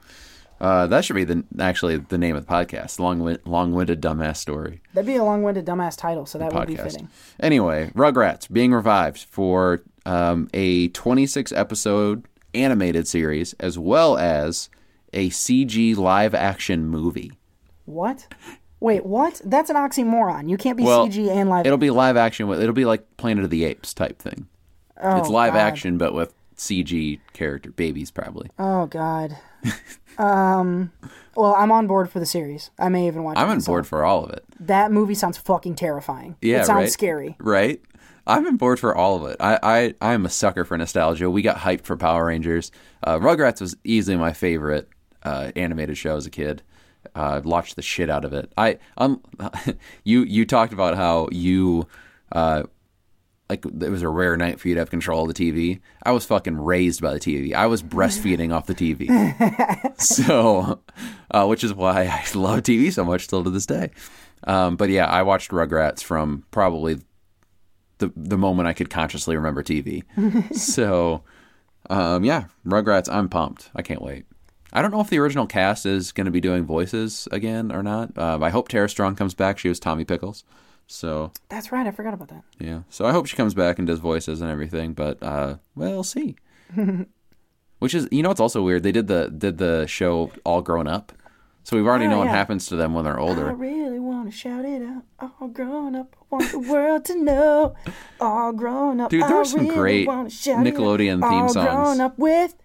Uh, that should be the actually the name of the podcast. Long long-winded dumbass story That'd be a long-winded, dumbass title, so that would be fitting. Anyway, Rugrats being revived for um, a 26 episode animated series as well as a CG live action movie. What? Wait, what? That's an oxymoron. You can't be well, CG and live. It'll be live action. with It'll be like Planet of the Apes type thing. Oh, it's live God. action, but with CG character babies probably. Oh God. um. Well, I'm on board for the series. I may even watch. I'm it on myself. board for all of it. That movie sounds fucking terrifying. Yeah, it sounds right? scary. Right? I'm on board for all of it. I, I, I'm a sucker for nostalgia. We got hyped for Power Rangers. Uh, Rugrats was easily my favorite uh, animated show as a kid. Uh, watched the shit out of it. I um, you you talked about how you uh, like it was a rare night for you to have control of the TV. I was fucking raised by the TV. I was breastfeeding off the TV. so, uh, which is why I love TV so much still to this day. Um, but yeah, I watched Rugrats from probably the the moment I could consciously remember TV. so, um, yeah, Rugrats. I'm pumped. I can't wait. I don't know if the original cast is going to be doing voices again or not. Um, I hope Tara Strong comes back. She was Tommy Pickles. So That's right. I forgot about that. yeah, so I hope she comes back and does voices and everything. But uh, we'll see. Which is, you know, it's also weird. They did the did the show all grown up, so we've already Oh, know what happens to them when they're older. I really want to shout it out. All grown up, I want the world to know. All grown up, Dude, there were some really great. Nickelodeon theme All songs. grown up with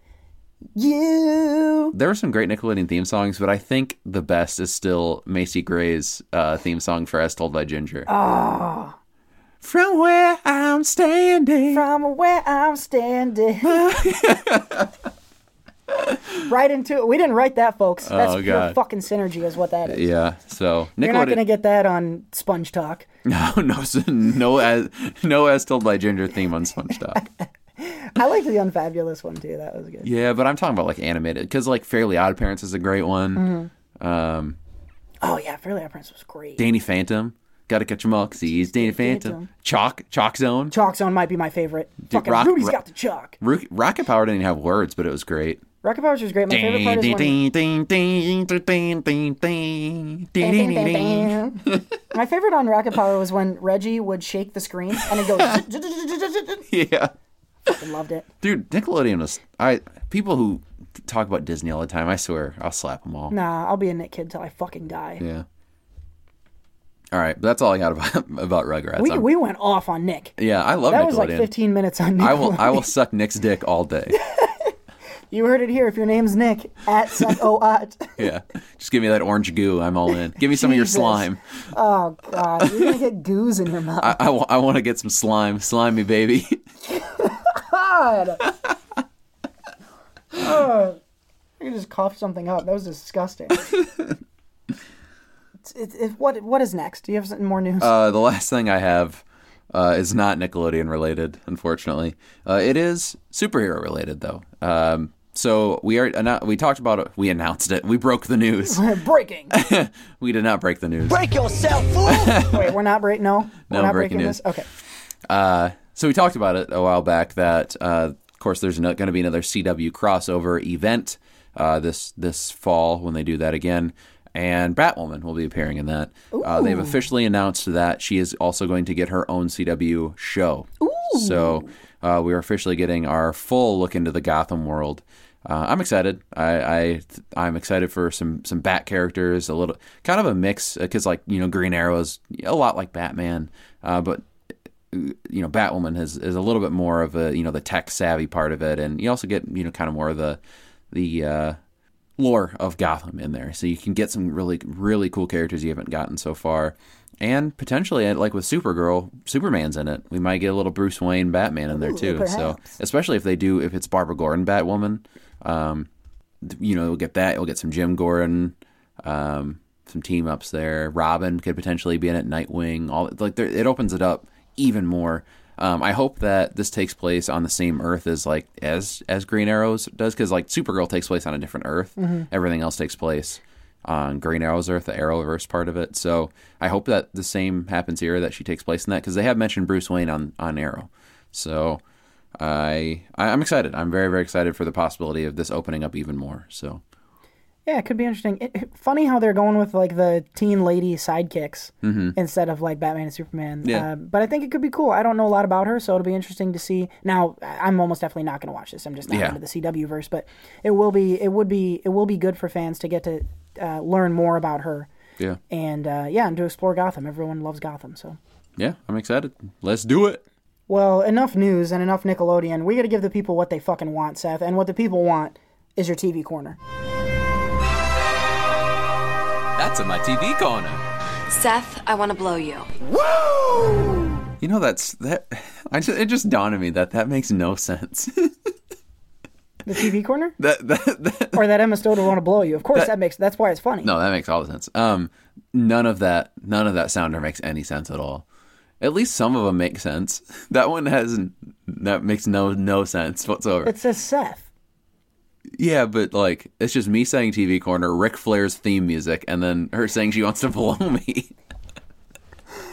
you. There are some great Nickelodeon theme songs, but I think the best is still Macy Gray's uh, theme song for "As Told by Ginger." Oh, From where I'm standing. from where I'm standing. right into it. We didn't write that, folks. That's Oh, pure fucking synergy, is what that is. Yeah, so You're not gonna get that on Sponge Talk. No, no, no, as no as told by Ginger theme on SpongeBob. I liked the Unfabulous one too. That was good. Yeah, but I'm talking about like animated because like Fairly Odd Parents is a great one. Mm-hmm. Um, oh yeah, Fairly Odd Parents was great. Danny Phantom. Gotta catch 'em all, cause he's Danny Phantom. Chalk, Chalk Zone. Chalk Zone might be my favorite. Dude, Fucking Rock, Rudy's Ro- got the chalk. Rocket Power didn't have words, but it was great. Rocket Power was great. My favorite part is when... My favorite on Rocket Power was when Reggie would shake the screen and it goes. yeah. Fucking loved it. dude, Nickelodeon was. I people who talk about Disney all the time. I swear, I'll slap them all. Nah, I'll be a Nick kid till I fucking die. Yeah. All right, that's all I got about about Rugrats. We, I'm- we went off on Nick. yeah, I love That Nickelodeon. was like 15 minutes on Nick. I will I will suck Nick's dick all day. You heard it here. If your name's Nick, at suck oh at. Yeah, just give me that orange goo. I'm all in. Give me some of your slime. Oh god, you're gonna get goose in your mouth. I, I, want to get some slime. Slime me, baby. God. oh, I could just cough something up. That was disgusting. it's, it's, it's, what what is next? Do you have something more news? Uh, the last thing I have uh, is not Nickelodeon related, unfortunately. Uh, it is superhero related though. Um, so we are annou- we talked about it. We announced it. We broke the news. We're breaking. we did not break the news. Break yourself, fool! Wait, we're not breaking. No, we're No, not breaking breaking news. this. Okay. Uh, so we talked about it a while back that, uh, of course, there's going to be another CW crossover event uh, this this fall when they do that again, and Batwoman will be appearing in that. Uh, they've officially announced that she is also going to get her own CW show. So uh, we're officially getting our full look into the Gotham world. Uh, I'm excited. I, I I'm excited for some some Bat characters. A little kind of a mix because like you know Green Arrow is a lot like Batman, uh, but you know Batwoman is is a little bit more of a you know the tech savvy part of it, and you also get you know kind of more of the the uh, lore of Gotham in there, so you can get some really really cool characters you haven't gotten so far, and potentially like with Supergirl, Superman's in it. We might get a little Bruce Wayne Batman in there Ooh, too. So especially if they do if it's Barbara Gordon Batwoman, um, you know we'll get that. We'll get some Jim Gordon. Um, some team ups there. Robin could potentially be in it. Nightwing, all like it opens it up even more. Um, I hope that this takes place on the same Earth as like as as Green Arrows does, because like Supergirl takes place on a different Earth. Everything else takes place on Green Arrow's Earth, the Arrowverse part of it. So I hope that the same happens here, that she takes place in that, because they have mentioned Bruce Wayne on on Arrow. So I- I'm excited. I'm very very excited for the possibility of this opening up even more. So Yeah, it could be interesting. It, it- funny how they're going with like the teen lady sidekicks instead of like Batman and Superman. Mm-hmm. Yeah. Uh, but I think it could be cool. I don't know a lot about her, so it'll be interesting to see. Now, I'm almost definitely not going to watch this. I'm just not Yeah. into the CW verse, but it will be. It would be. It will be good for fans to get to uh, learn more about her yeah and uh, yeah, and to explore Gotham. Everyone loves Gotham, so. yeah I'm excited. Let's do it. Well, enough news and enough Nickelodeon. We got to give the people what they fucking want, Seth. And what the people want is your TV corner. That's in my TV corner. Seth, I want to blow you. You know that's that. I just, it just dawned on me that that makes no sense. The TV corner, that, that, that or that Emma Stone would want to blow you. Of course, That- that, makes. That's why it's funny. no, that makes all the sense. Um, none of that, none of that sounder makes any sense at all. At least some of them make sense. That one has that makes no no sense whatsoever. It says Seth. Yeah, but like it's just me saying TV corner, Ric Flair's theme music, and then her saying she wants to blow me.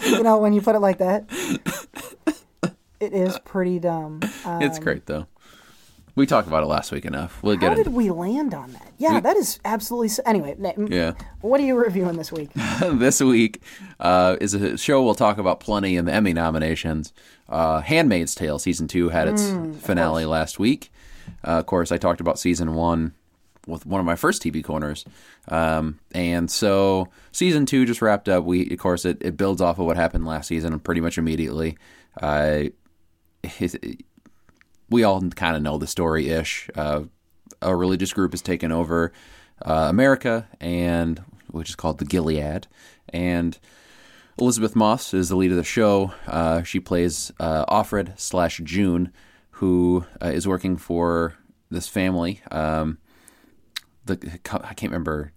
You know, when you put it like that, it is pretty dumb. Um, it's great though. We talked about it last week enough. We'll get. How did it. we land on that? Yeah, We- that is absolutely. s- Anyway, Yeah. What are you reviewing this week? this week uh, is a show we'll talk about plenty in the Emmy nominations. Uh, Handmaid's Tale season two had its Mm, finale last week. Uh, of course, I talked about season one with one of my first TV corners, um, and so season two just wrapped up. We, of course, it, it builds off of what happened last season pretty much immediately. Uh, it- we all kind of know the story ish. Uh, a religious group has taken over uh, America, and which is called the Gilead, and Elisabeth Moss is the lead of the show. Uh, she plays uh, Offred slash June, who uh, is working for this family. Um, the I can't remember.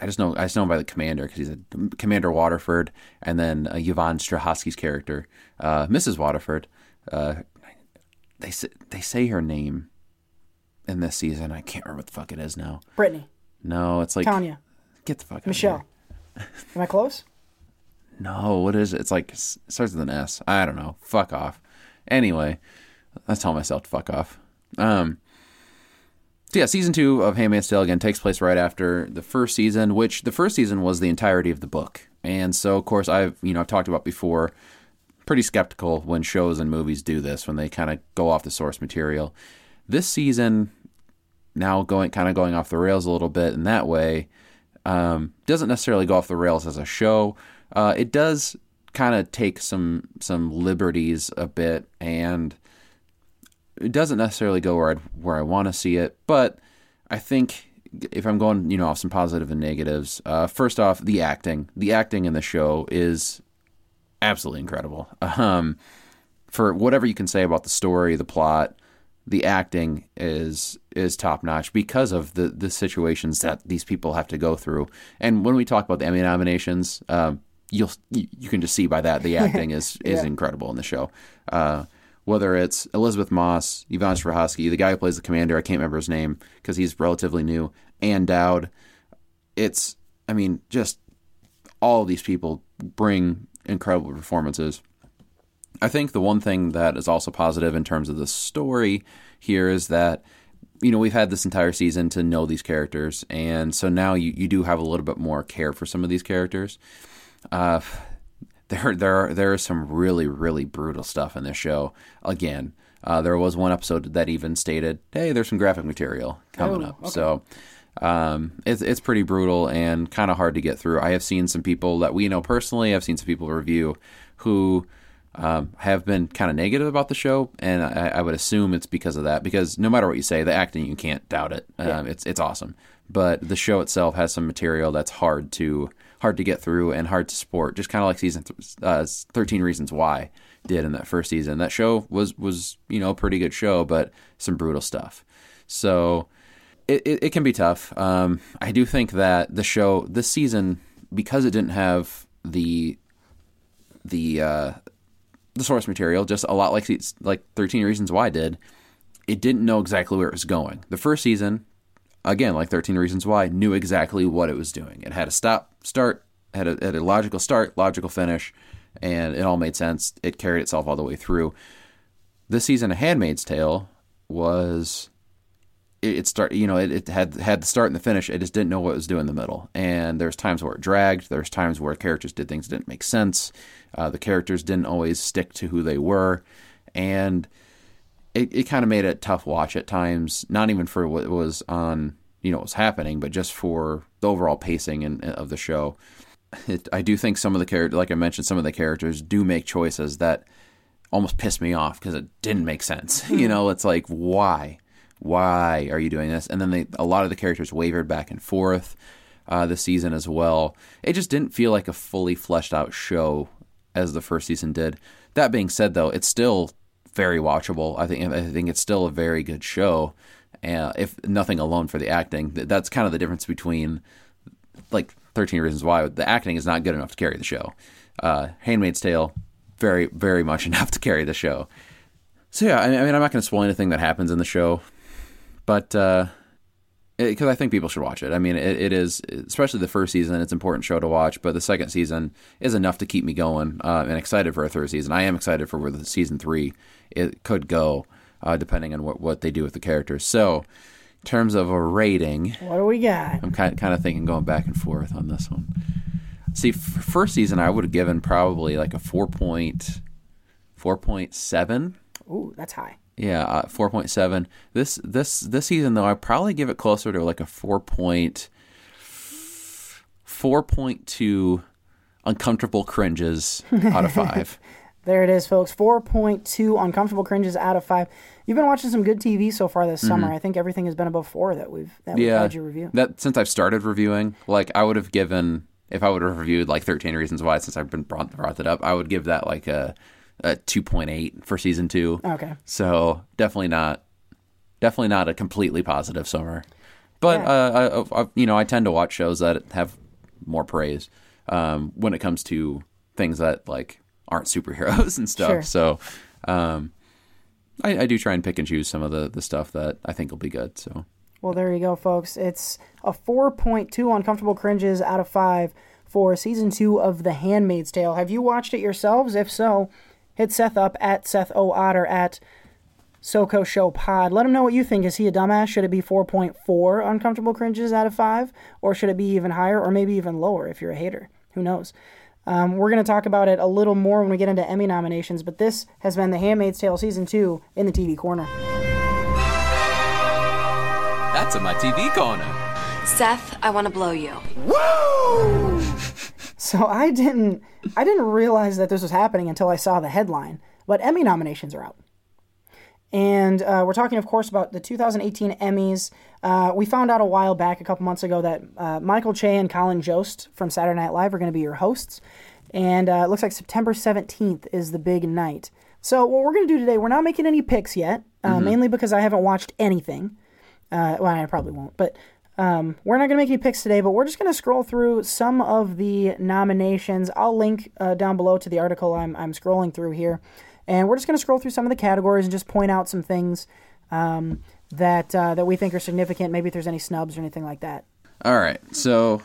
I just know I just know him by the commander because he's a Commander Waterford, and then uh, Yvonne Strahovski's character, uh, Mrs. Waterford. Uh, they say, they say her name in this season. I can't remember what the fuck it is now. Brittany, No, it's like Tanya, Get the fuck out. Michelle. Am I close? No, what is it? It's like it starts with an S. I don't know. Fuck off. Anyway, I tell myself to fuck off. Um. So yeah, season two of Handmaid's Tale again takes place right after the first season, which the first season was the entirety of the book, and so of course I've you know I've talked about before. Pretty skeptical when shows and movies do this when they kind of go off the source material. This season, now going kind of going off the rails a little bit in that way, um, doesn't necessarily go off the rails as a show. Uh, it does kind of take some some liberties a bit, and it doesn't necessarily go where I where I want to see it. But I think if I'm going, you know, off some positives positive and negatives, uh, first off, the acting. The acting in the show is absolutely incredible. Um, for whatever you can say about the story, the plot, the acting is is top notch because of the the situations that these people have to go through. And when we talk about the Emmy nominations, um, you'll you, you can just see by that the acting is is incredible in the show. Uh, whether it's Elisabeth Moss, Yvonne Strahovski, the guy who plays the commander, I can't remember his name because he's relatively new, Ann Dowd. It's, I mean, just all these people bring incredible performances. I think the one thing that is also positive in terms of the story here is that you know we've had this entire season to know these characters, and so now you, you do have a little bit more care for some of these characters. Uh, there there are, there is some really really brutal stuff in this show. Again, uh, there was one episode that even stated, "Hey, there's some graphic material coming Oh, up." okay. So um, it's it's pretty brutal and kind of hard to get through. I have seen some people that we know personally. I've seen some people review who um, have been kind of negative about the show, and I, I would assume it's because of that. Because no matter what you say, the acting you can't doubt it. Um, Yeah. It's it's awesome, but the show itself has some material that's hard to hard to get through and hard to support. Just kind of like season th- uh, Thirteen Reasons Why did in that first season. That show was was you know a pretty good show, but some brutal stuff. So it, it, it can be tough. Um, I do think that the show this season, because it didn't have the the uh, the source material, just a lot like like Thirteen Reasons Why did, it didn't know exactly where it was going. The first season, again, like Thirteen Reasons Why, knew exactly what it was doing. It had a stop, start, had a, had a logical start, logical finish, and it all made sense. It carried itself all the way through. This season of Handmaid's Tale was it, it start you know it, it had had the start and the finish it just didn't know what it was doing in the middle and there's times where it dragged there's times where characters did things that didn't make sense uh, the characters didn't always stick to who they were and it, it kind of made it a tough watch at times not even for what was on you know what was happening but just for the overall pacing and, of the show it, i do think some of the characters like i mentioned some of the characters do make choices that almost pissed me off because it didn't make sense you know it's like why why are you doing this? And then they, a lot of the characters wavered back and forth uh, this season as well. It just didn't feel like a fully fleshed out show as the first season did. That being said, though, it's still very watchable. I think I think it's still a very good show. Uh, if nothing alone for the acting, that's kind of the difference between like 13 Reasons Why. The acting is not good enough to carry the show. Uh, Handmaid's Tale, very very much enough to carry the show. So yeah, I mean, I'm not going to spoil anything that happens in the show, but because I think people should watch it. I mean, it, it is especially the first season. It's an important show to watch, but the second season is enough to keep me going uh, and excited for a third season. I am excited for where the season three it could go. uh, depending on what what they do with the characters. So, in terms of a rating, What do we got? I'm kind kind of thinking going back and forth on this one. See, first season I would have given probably like a four point four point seven. Ooh, that's high. Yeah, uh, four point seven. This this this season though, I probably give it closer to like a four point four point two uncomfortable cringes out of five. There it is, folks. 4.2 uncomfortable cringes out of 5. You've been watching some good TV so far this summer. I think everything has been above 4 that we've that we've Mm-hmm. yeah, had you review. that since I've started reviewing, like I would have given if I would have reviewed like Thirteen Reasons Why since I've been brought, brought that up, I would give that like a a two point eight for season two. Okay. So definitely not, definitely not a completely positive summer. But Yeah. uh, I, I, you know, I tend to watch shows that have more praise um, when it comes to things that like aren't superheroes and stuff. Sure. So um, I, I do try and pick and choose some of the the stuff that I think will be good. So Well, there you go, folks. It's a 4.2 uncomfortable cringes out of 5 for season 2 of The Handmaid's Tale. Have you watched it yourselves? If so, hit Seth up at Seth O. Otter at SoCo Show Pod. Let him know what you think. Is he a dumbass? Should it be 4.4 uncomfortable cringes out of 5? Or should it be even higher or maybe even lower if you're a hater? Who knows? Um, we're going to talk about it a little more when we get into Emmy nominations, but this has been The Handmaid's Tale Season 2 in the TV Corner. that's in my TV corner. Seth, I want to blow you. Woo! so I didn't I didn't realize that this was happening until I saw the headline. But Emmy nominations are out. And uh, we're talking, of course, about the 2018 Emmys. Uh, we found out a while back, a couple months ago, that uh, Michael Che and Colin Jost from Saturday Night Live are going to be your hosts. And uh, it looks like September 17th is the big night. So, what we're going to do today, we're not making any picks yet, uh, mainly because I haven't watched anything. Uh, well, I probably won't, but um, we're not going to make any picks today, but we're just going to scroll through some of the nominations. I'll link uh, down below to the article I'm, I'm scrolling through here. And we're just going to scroll through some of the categories and just point out some things um, that uh, that we think are significant. Maybe if there's any snubs or anything like that. All right. So,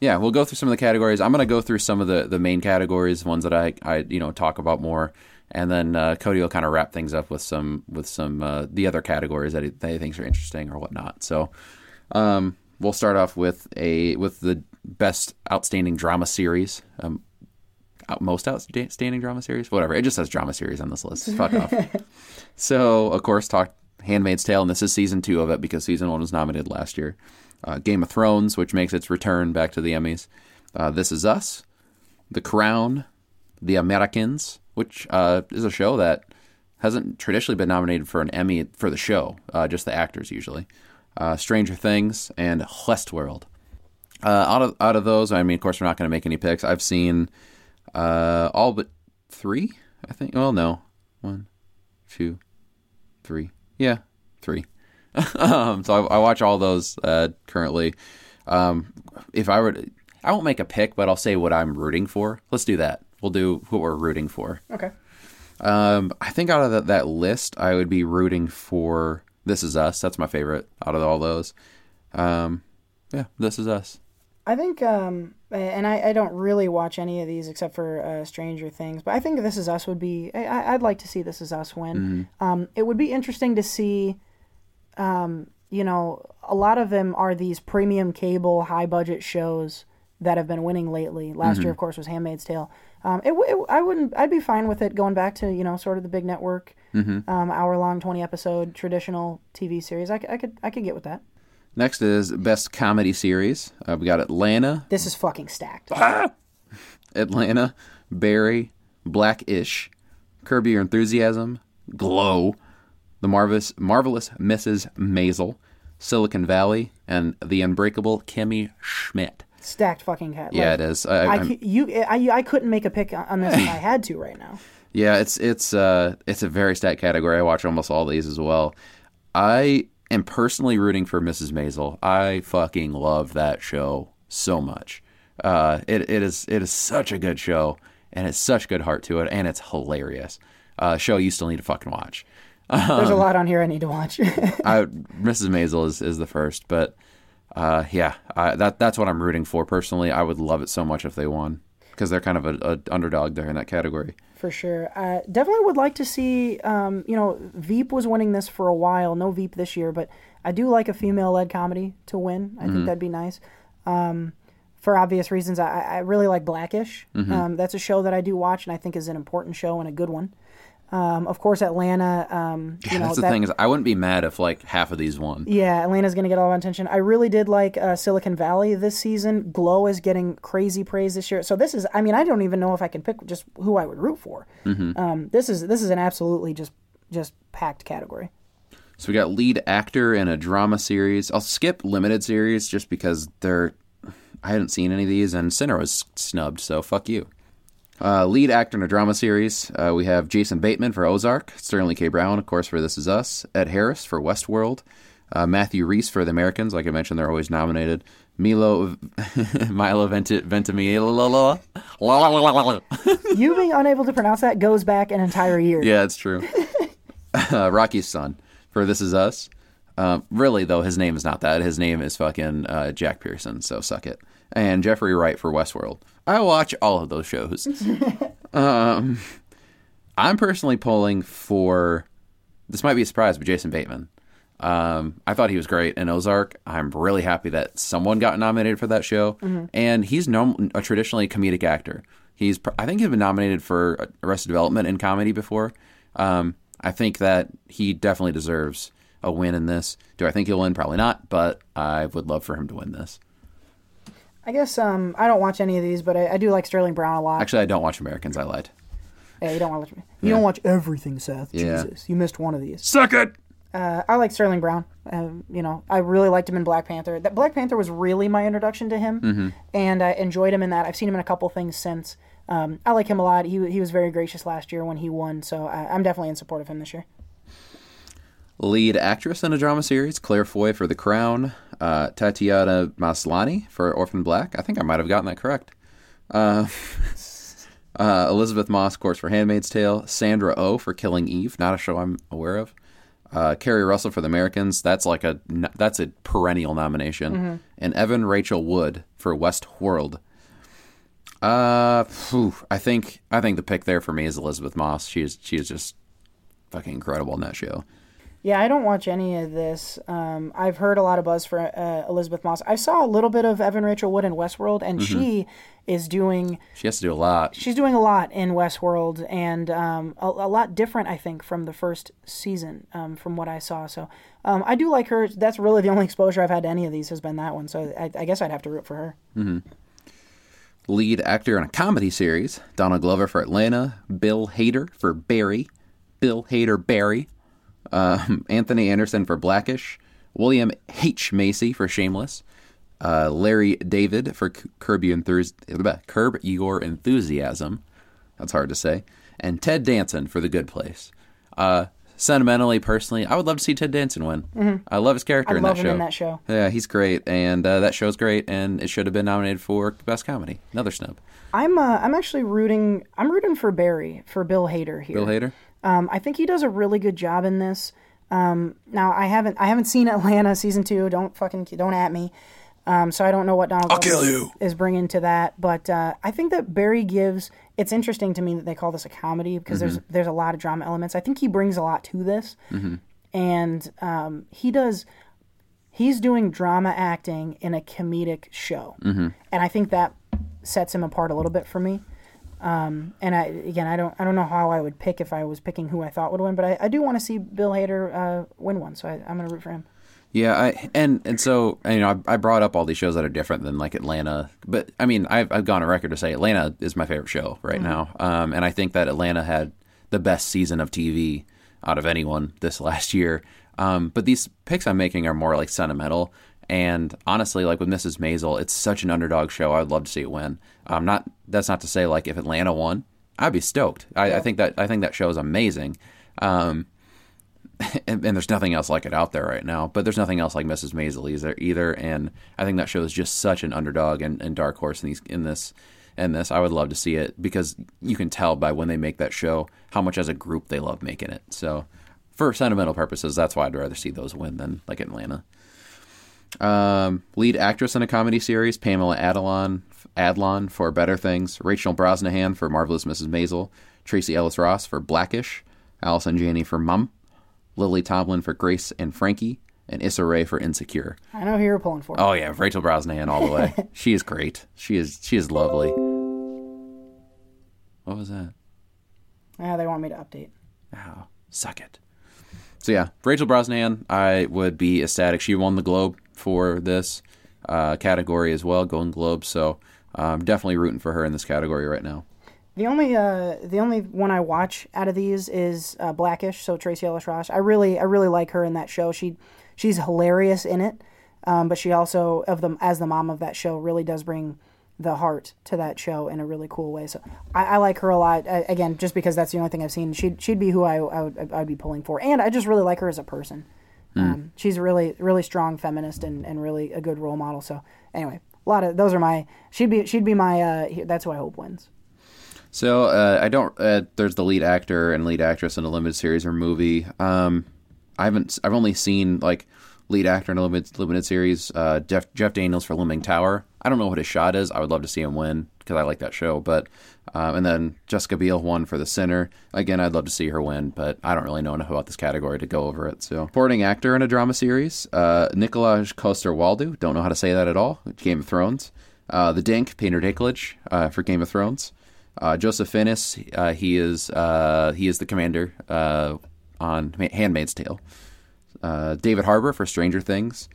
yeah, we'll go through some of the categories. I'm going to go through some of the, the main categories, ones that I, I you know talk about more, and then uh, Cody will kind of wrap things up with some with some uh, the other categories that he, that he thinks are interesting or whatnot. So, um, we'll start off with a with the best outstanding drama series. Um, most outstanding drama series, whatever. It just says drama series on this list. Fuck off. So, of course, talk Handmaid's Tale, and this is season two of it because season one was nominated last year. Uh, Game of Thrones, which makes its return back to the Emmys. Uh, this Is Us, The Crown, The Americans, which uh, is a show that hasn't traditionally been nominated for an Emmy for the show, uh, just the actors usually. Uh, Stranger Things and Westworld. Uh, out of out of those, I mean, of course, we're not going to make any picks. I've seen uh, all but three, I think. Well, no, one, two, three. Yeah, three. um, so I, I watch all those uh, currently. Um, if I were, to, I won't make a pick, but I'll say what I'm rooting for. Let's do that. We'll do what we're rooting for. Okay. Um, I think out of that, that list, I would be rooting for This Is Us. That's my favorite out of all those. Um, yeah, This Is Us. I think, um, and I, I don't really watch any of these except for uh, Stranger Things, but I think This Is Us would be. I, I'd like to see This Is Us win. Um, it would be interesting to see. Um, you know, a lot of them are these premium cable, high budget shows that have been winning lately. Last year, of course, was Handmaid's Tale. Um, it, it, I wouldn't. I'd be fine with it going back to you know sort of the big network, um, hour long, twenty episode traditional TV series. I, I could I could get with that. Next is Best Comedy Series. Uh, we got Atlanta, This is fucking stacked. Atlanta, Barry, Blackish, Curb Your Enthusiasm, Glow, The Marvelous, Marvelous Mrs. Maisel, Silicon Valley, and The Unbreakable Kimmy Schmidt. Stacked fucking cat. Yeah, Like, it is. I, I, you I, I couldn't make a pick on this if I had to right now. Yeah, it's it's uh it's a very stat category. I watch almost all these as well. I am personally rooting for Mrs. Maisel. I fucking love that show so much. Uh, it it is it is such a good show, and it's such good heart to it, and it's hilarious. Uh, show you still need to fucking watch. There's a lot on here I need to watch. I, Mrs. Maisel is, is the first, but uh, yeah, I, that that's what I'm rooting for personally. I would love it so much if they won. Because they're kind of a, a underdog there in that category. for sure. Uh, definitely would like to see. Um, you know, Veep was winning this for a while. No Veep this year, but I do like a female-led comedy to win. I Mhm. think that'd be nice. Um, for obvious reasons, I, I really like Blackish. Mhm. Um, that's a show that I do watch, and I think is an important show and a good one. Um, of course, Atlanta. Um, you Yeah, know, that's the that- thing is, I wouldn't be mad if like half of these won. yeah, Atlanta's going to get all the attention. I really did like uh, Silicon Valley this season. Glow is getting crazy praise this year. So this is, I mean, I don't even know if I can pick just who I would root for. Mhm. Um, this is this is an absolutely just just packed category. So we got lead actor in a drama series. I'll skip limited series just because they're I hadn't seen any of these, and Sinner was snubbed, so fuck you. Uh, lead actor in a drama series, uh, we have Jason Bateman for Ozark, Sterling K. Brown, of course, for This Is Us, Ed Harris for Westworld, uh, Matthew Rhys for The Americans. Like I mentioned, they're always nominated. Milo Milo Venti- Ventimiglia. you being unable to pronounce that goes back an entire year. Yeah, it's true. uh, Rocky's son for This Is Us. Um, really, though, his name is not that. His name is fucking uh, Jack Pearson, so suck it. And Jeffrey Wright for Westworld. I watch all of those shows. um, I'm personally pulling for. This might be a surprise, but Jason Bateman. Um, I thought he was great in Ozark. I'm really happy that someone got nominated for that show, Mhm. and he's a traditionally comedic actor. He's, pr- I think, he's been nominated for Arrested Development in comedy before. Um, I think that he definitely deserves a win in this. Do I think he'll win? Probably not, but I would love for him to win this. I guess um, I don't watch any of these, but I, I do like Sterling Brown a lot. Actually, I don't watch Americans. I lied. yeah, you don't watch you Yeah. don't watch everything, Seth. Yeah. Jesus, you missed one of these. Suck it. Uh, I like Sterling Brown. Um, you know, I really liked him in Black Panther. That Black Panther was really my introduction to him, Mhm. and I enjoyed him in that. I've seen him in a couple things since. Um, I like him a lot. He he was very gracious last year when he won, so I, I'm definitely in support of him this year. Lead actress in a drama series, Claire Foy for The Crown, uh, Tatiana Maslany for Orphan Black. I think I might have gotten that correct. Uh, uh, Elisabeth Moss, of course, for Handmaid's Tale. Sandra O oh for Killing Eve, not a show I'm aware of. Uh, Keri Russell for The Americans. That's like a that's a perennial nomination. Mhm. And Evan Rachel Wood for Westworld. Uh, phew, I think I think the pick there for me is Elisabeth Moss. She is she is just fucking incredible in that show. Yeah, I don't watch any of this. Um, I've heard a lot of buzz for uh, Elisabeth Moss. I saw a little bit of Evan Rachel Wood in Westworld, and Mhm. she is doing She has to do a lot. she's doing a lot in Westworld, and um, a, a lot different, I think, from the first season, um, from what I saw. So um, I do like her. That's really the only exposure I've had to any of these has been that one. So I, I guess I'd have to root for her. hmm Lead actor in a comedy series: Donald Glover for Atlanta, Bill Hader for Barry, Bill Hader Barry, um, Anthony Anderson for Blackish, William H Macy for Shameless, uh, Larry David for Curb Enthus- Curb Your Enthusiasm. That's hard to say, and Ted Danson for The Good Place. Uh, sentimentally, personally, I would love to see Ted Danson win. Mhm. I love his character I in love that him show. in that show. Yeah, he's great, and uh, that show's great, and it should have been nominated for best comedy. Another snub. I'm uh, I'm actually rooting. I'm rooting for Barry for Bill Hader here. Bill Hader. Um, I think he does a really good job in this. Um, now I haven't I haven't seen Atlanta season two. Don't fucking don't at me. Um, so I don't know what Donald I'll kill you. is bringing to that. But uh, I think that Barry gives. It's interesting to me that they call this a comedy because there's Mhm. there's a lot of drama elements. I think he brings a lot to this, Mhm. and um, he does. He's doing drama acting in a comedic show, Mhm. and I think that sets him apart a little bit for me. Um, and I again, I don't, I don't know how I would pick if I was picking who I thought would win, but I, I do want to see Bill Hader uh, win one, so I, I'm going to root for him. Yeah, I, and and so you know, I, I brought up all these shows that are different than like Atlanta, but I mean, I've I've gone on record to say Atlanta is my favorite show right Mhm. now, um, and I think that Atlanta had the best season of TV out of anyone this last year. Um, but these picks I'm making are more like sentimental, and honestly, like with Mrs. Maisel, it's such an underdog show. I'd love to see it win. Um, not that's not to say like if Atlanta won, I'd be stoked. I, I think that I think that show is amazing. Um, and, and there's nothing else like it out there right now. But there's nothing else like Mrs. Maisel either. Either, and I think that show is just such an underdog and, and dark horse in these in this. And this, I would love to see it because you can tell by when they make that show how much as a group they love making it. So, for sentimental purposes, that's why I'd rather see those win than like Atlanta. Um, lead actress in a comedy series, Pamela Adlon Adlon for Better Things, Rachel Brosnahan for Marvelous Mrs. Maisel, Tracee Ellis Ross for Blackish, Allison Janney for Mom, Lily Tomlin for Grace and Frankie, and Issa Rae for Insecure. I know who you're pulling for. Oh yeah, Rachel Brosnahan all the way. she is great. She is she is lovely. What was that? Yeah, they want me to update. Oh, suck it. So yeah, Rachel Brosnahan, I would be ecstatic. She won the Globe for this uh, category as well, Golden Globe. So I'm definitely rooting for her in this category right now. The only uh, the only one I watch out of these is uh, Blackish. So Tracee Ellis Ross. I really I really like her in that show. She she's hilarious in it, um, but she also of the as the mom of that show really does bring the heart to that show in a really cool way. So I, I like her a lot. I, again, just because that's the only thing I've seen, she'd she'd be who I, I would I'd be pulling for, and I just really like her as a person. Um, she's a really really strong feminist and, and really a good role model. So anyway, a lot of those are my she'd be she'd be my uh, that's who I hope wins. So uh, I don't. Uh, there's the lead actor and lead actress in a limited series or movie. Um, I haven't. I've only seen like lead actor in a limited limited series. Uh, Jeff Jeff Daniels for Looming Tower. I don't know what his shot is. I would love to see him win because I like that show. But um, and then Jessica Biel won for The Sinner. Again, I'd love to see her win, but I don't really know enough about this category to go over it. So supporting actor in a drama series. Uh, Nikolaj Coster-Waldau. Don't know how to say that at all. Game of Thrones. Uh, the Dink Peter Dinklage uh, for Game of Thrones. Uh, Joseph Fiennes, uh, he is uh, he is the commander on Handmaid's Tale. Uh, David Harbour for Stranger Things.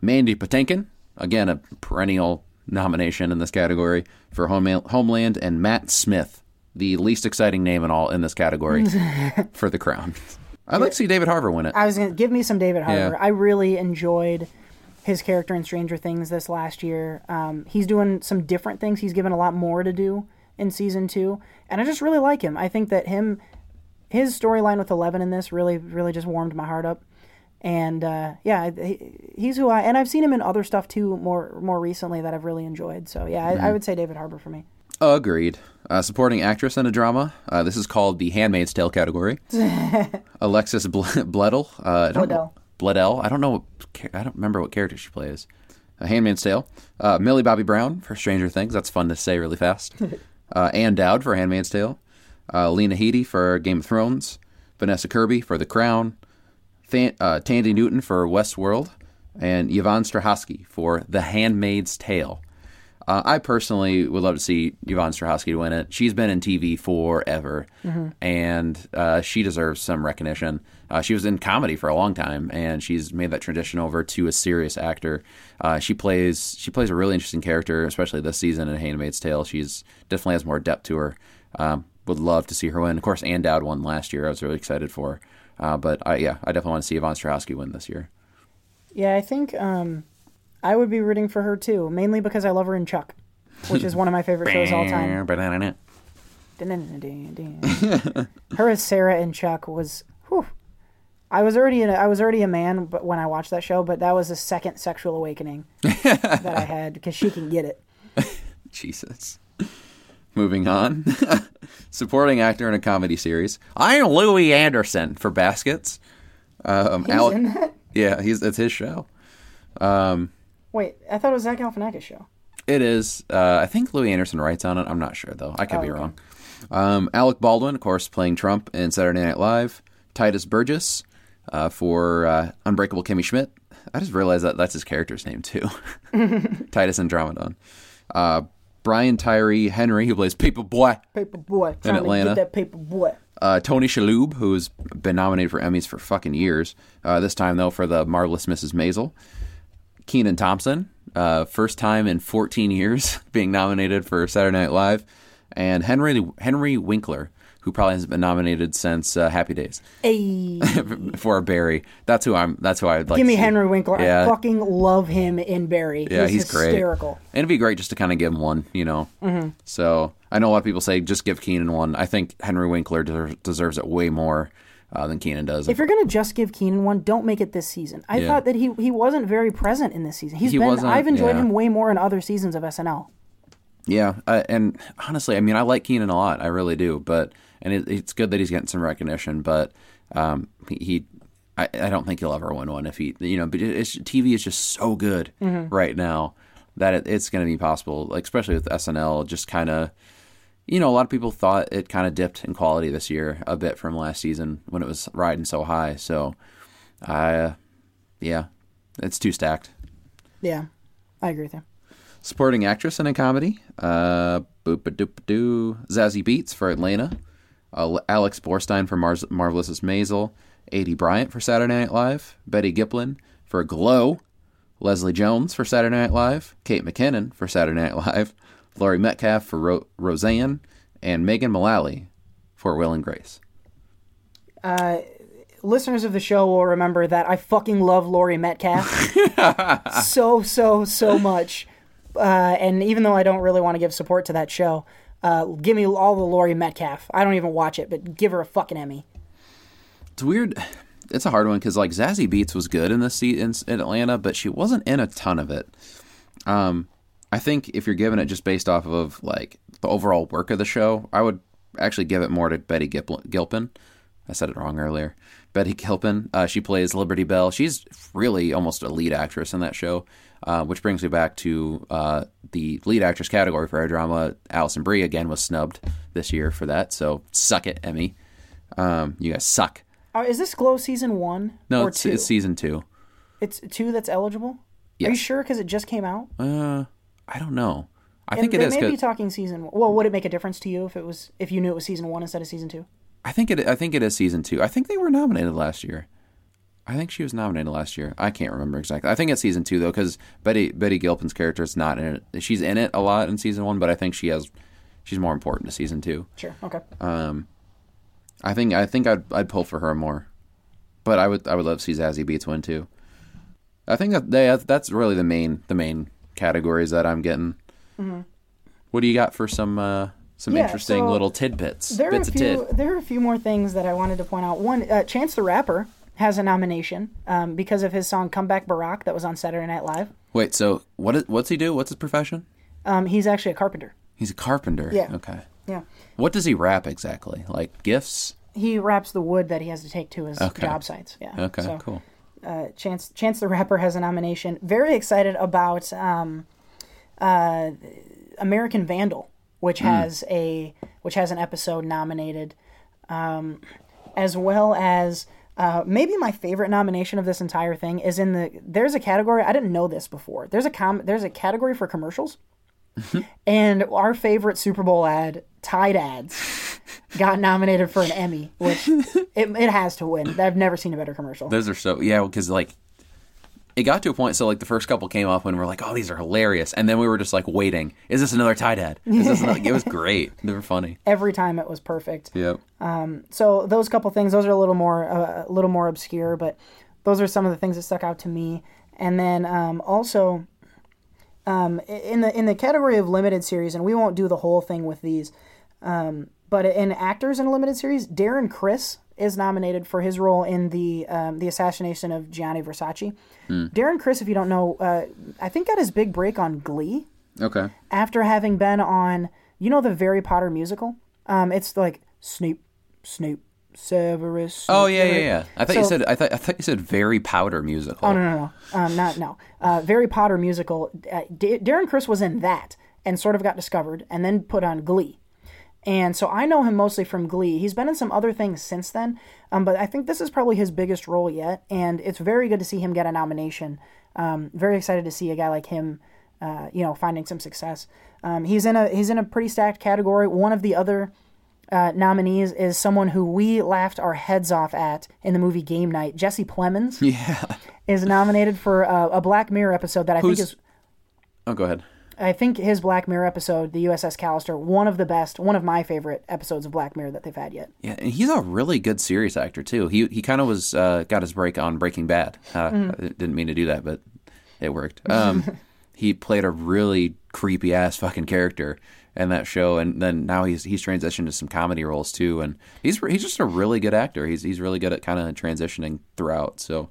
Mandy Patinkin, again a perennial nomination in this category for Home- Homeland, and Matt Smith, the least exciting name in all in this category for The Crown. I'd like to see David Harbour win it. I was gonna give me some David Harbour. Yeah. I really enjoyed his character in Stranger Things this last year. Um, he's doing some different things. He's given a lot more to do in season two, and I just really like him. I think that him, his storyline with Eleven in this really, really just warmed my heart up. And uh, yeah, he, he's who I and I've seen him in other stuff too more more recently that I've really enjoyed. So yeah, I, I would say David Harbour for me. Agreed. Uh, supporting actress in a drama. Uh, this is called the Handmaid's Tale category. Alexis Ble- Bledel. Uh, I don't know- Bledel. I don't know. What, I don't remember what character she plays. Uh, Handmaid's Tale. Uh, Millie Bobby Brown for Stranger Things. That's fun to say really fast. uh, Ann Dowd for Handmaid's Tale. Uh, Lena Headey for Game of Thrones. Vanessa Kirby for The Crown. Than- uh, Thandie Newton for Westworld. And Yvonne Strahovski for The Handmaid's Tale. Uh, I personally would love to see Yvonne Strahovski win it. She's been in TV forever, Mhm. and uh, she deserves some recognition. Uh, she was in comedy for a long time, and she's made that transition over to a serious actor. Uh, she plays she plays a really interesting character, especially this season in *Handmaid's Tale*. She's definitely has more depth to her. Um, would love to see her win. Of course, Ann Dowd won last year. I was really excited for. Uh, but I, yeah, I definitely want to see Yvonne Strahovski win this year. Yeah, I think um, I would be rooting for her too, mainly because I love her in Chuck, which is one of my favorite shows all time. her as Sarah in Chuck was. Whew, I was already in a, I was already a man, but when I watched that show, but that was a second sexual awakening that I had because she can get it. Jesus. Moving on. Supporting actor in a comedy series. I'm Louie Anderson for Baskets. Um, He's Alec- in that. Yeah, he's it's his show. Um, Wait, I thought it was Zach Galifianakis show. it is. Uh, I think Louie Anderson writes on it. I'm not sure though. I could Oh, be okay. wrong. Um, Alec Baldwin, of course, playing Trump in Saturday Night Live. Tituss Burgess uh, for uh, Unbreakable Kimmy Schmidt. I just realized that that's his character's name too. Titus Andromedon. Uh, Brian Tyree Henry, who plays Paper Boy. Paper boy, trying Atlanta. to get that paper boy. Uh, Tony Shalhoub, who's been nominated for Emmys for fucking years. Uh, this time though for the marvelous Mrs. Maisel. Kenan Thompson, uh, first time in 14 years being nominated for Saturday Night Live, and Henry Henry Winkler, who probably hasn't been nominated since uh, Happy Days Hey, for Barry. That's who I'm. That's who I'd like. give to me. Henry Winkler. Yeah. I fucking love him in Barry. Yeah, he's, he's great. hysterical. And it'd be great just to kind of give him one, you know. Mhm. So I know a lot of people say just give Kenan one. I think Henry Winkler deserves, deserves it way more uh, than Kenan does. If you're gonna just give Kenan one, don't make it this season. I Yeah. thought that he he wasn't very present in this season. He's He been. I've enjoyed yeah. him way more in other seasons of SNL. Yeah, uh, and honestly, I mean, I like Kenan a lot. I really do. But and it, it's good that he's getting some recognition. But um, he, he I, I don't think he'll ever win one if he, you know. But it's, TV is just so good Mhm. right now that it, it's going to be possible, like especially with SNL, just kind of. You know, a lot of people thought it kind of dipped in quality this year a bit from last season when it was riding so high. So, I, yeah, it's too stacked. Yeah, I agree with you. Supporting actress in a comedy, uh, boop a doop doo, Zazie Beetz for Atlanta, uh, Alex Borstein for Mars- Marvelous Maisel, Aidy Bryant for Saturday Night Live, Betty Gilpin for Glow, Leslie Jones for Saturday Night Live, Kate McKinnon for Saturday Night Live, Laurie Metcalf for Ro- Roseanne, and Megan Mullally for Will and Grace. Uh, listeners of the show will remember that I fucking love Laurie Metcalf so so so much. Uh, and even though I don't really want to give support to that show, uh, give me all the Laurie Metcalf. I don't even watch it, but give her a fucking Emmy. It's weird. It's a hard one because like Zazie Beetz was good in this seat in, in Atlanta, but she wasn't in a ton of it. Um, I think if you're giving it just based off of like the overall work of the show, I would actually give it more to Betty Gilpin. I said it wrong earlier. Betty Gilpin. Uh, she plays Liberty Bell. She's really almost a lead actress in that show, uh, which brings me back to uh, the lead actress category for our drama. Alison Brie again was snubbed this year for that. So suck it, Emmy. Um, you guys suck. Uh, is this Glow season one No, or it's, it's season two. It's two that's eligible. Are you sure? Because it just came out. Uh, I don't know. I And think it is. may be 'cause- talking season. One. Well, would it make a difference to you if it was if you knew it was season one instead of season two? I think it. I think it is season two. I think they were nominated last year. I think she was nominated last year. I can't remember exactly. I think it's season two though, because Betty Betty Gilpin's character is not in it. She's in it a lot in season one, but I think she has. She's more important to season two. Sure. Okay. Um, I think I think I'd I'd pull for her more, but I would I would love to see Zazie Beetz win too. I think that they, that's really the main the main categories that I'm getting. Mhm. What do you got for some uh, some Yeah, interesting so little tidbits? There are a few. There are a few more things that I wanted to point out. One, uh, Chance the Rapper has a nomination um, because of his song "Comeback Barack" that was on Saturday Night Live. Wait, so what is, what's he do? What's his profession? Um, he's actually a carpenter. He's a carpenter. Yeah. Okay. Yeah. What does he wrap exactly? Like gifts? He wraps the wood that he has to take to his Okay. job sites. Yeah. Okay, So, cool. Uh, Chance Chance the Rapper has a nomination. Very excited about um, uh, American Vandal, which Mm. has a which has an episode nominated, um, as well as uh, maybe my favorite nomination of this entire thing is in the there's a category I didn't know this before. There's a com there's a category for commercials, and our favorite Super Bowl ad Tide ads got nominated for an Emmy, which it, it has to win. I've never seen a better commercial. Those are so yeah, because like it got to a point. So like the first couple came up when we're like, oh, these are hilarious, and then we were just like waiting. Is this another Tide ad? Is this another? it was great. They were funny. Every time it was perfect. Yep. Um, so those couple things, those are a little more uh, a little more obscure, but those are some of the things that stuck out to me. And then um, also um, in the in the category of limited series, and we won't do the whole thing with these, um, but in actors in a limited series, Darren Criss is nominated for his role in the um, the assassination of Gianni Versace. Darren Criss, if you don't know, uh, I think got his big break on Glee Okay. after having been on, you know, the Harry Potter musical. Um, it's like Snoop, Snoop, Severus. Oh yeah, yeah, yeah. I thought you said I thought I thought you said very powder musical. Oh no, no, no, um, not no. Uh, Harry Potter musical. Uh, D- Darren Criss was in that and sort of got discovered and then put on Glee. And so I know him mostly from Glee. He's been in some other things since then, um, but I think this is probably his biggest role yet. And it's very good to see him get a nomination. Um, very excited to see a guy like him, uh, you know, finding some success. Um, he's in a he's in a pretty stacked category. One of the other uh, nominees is someone who we laughed our heads off at in the movie Game Night. Jesse Plemons Yeah. is nominated for a, a Black Mirror episode that I Who's- think is Oh, go ahead. I think his Black Mirror episode, the USS Callister, one of the best, one of my favorite episodes of Black Mirror that they've had yet. Yeah, and he's a really good serious actor too. He he kind of was uh, got his break on Breaking Bad. Uh. I didn't mean to do that, but it worked. Um, he played a really creepy ass fucking character in that show, and then now he's he's transitioned to some comedy roles too, and he's he's just a really good actor. He's he's really good at kind of transitioning throughout. So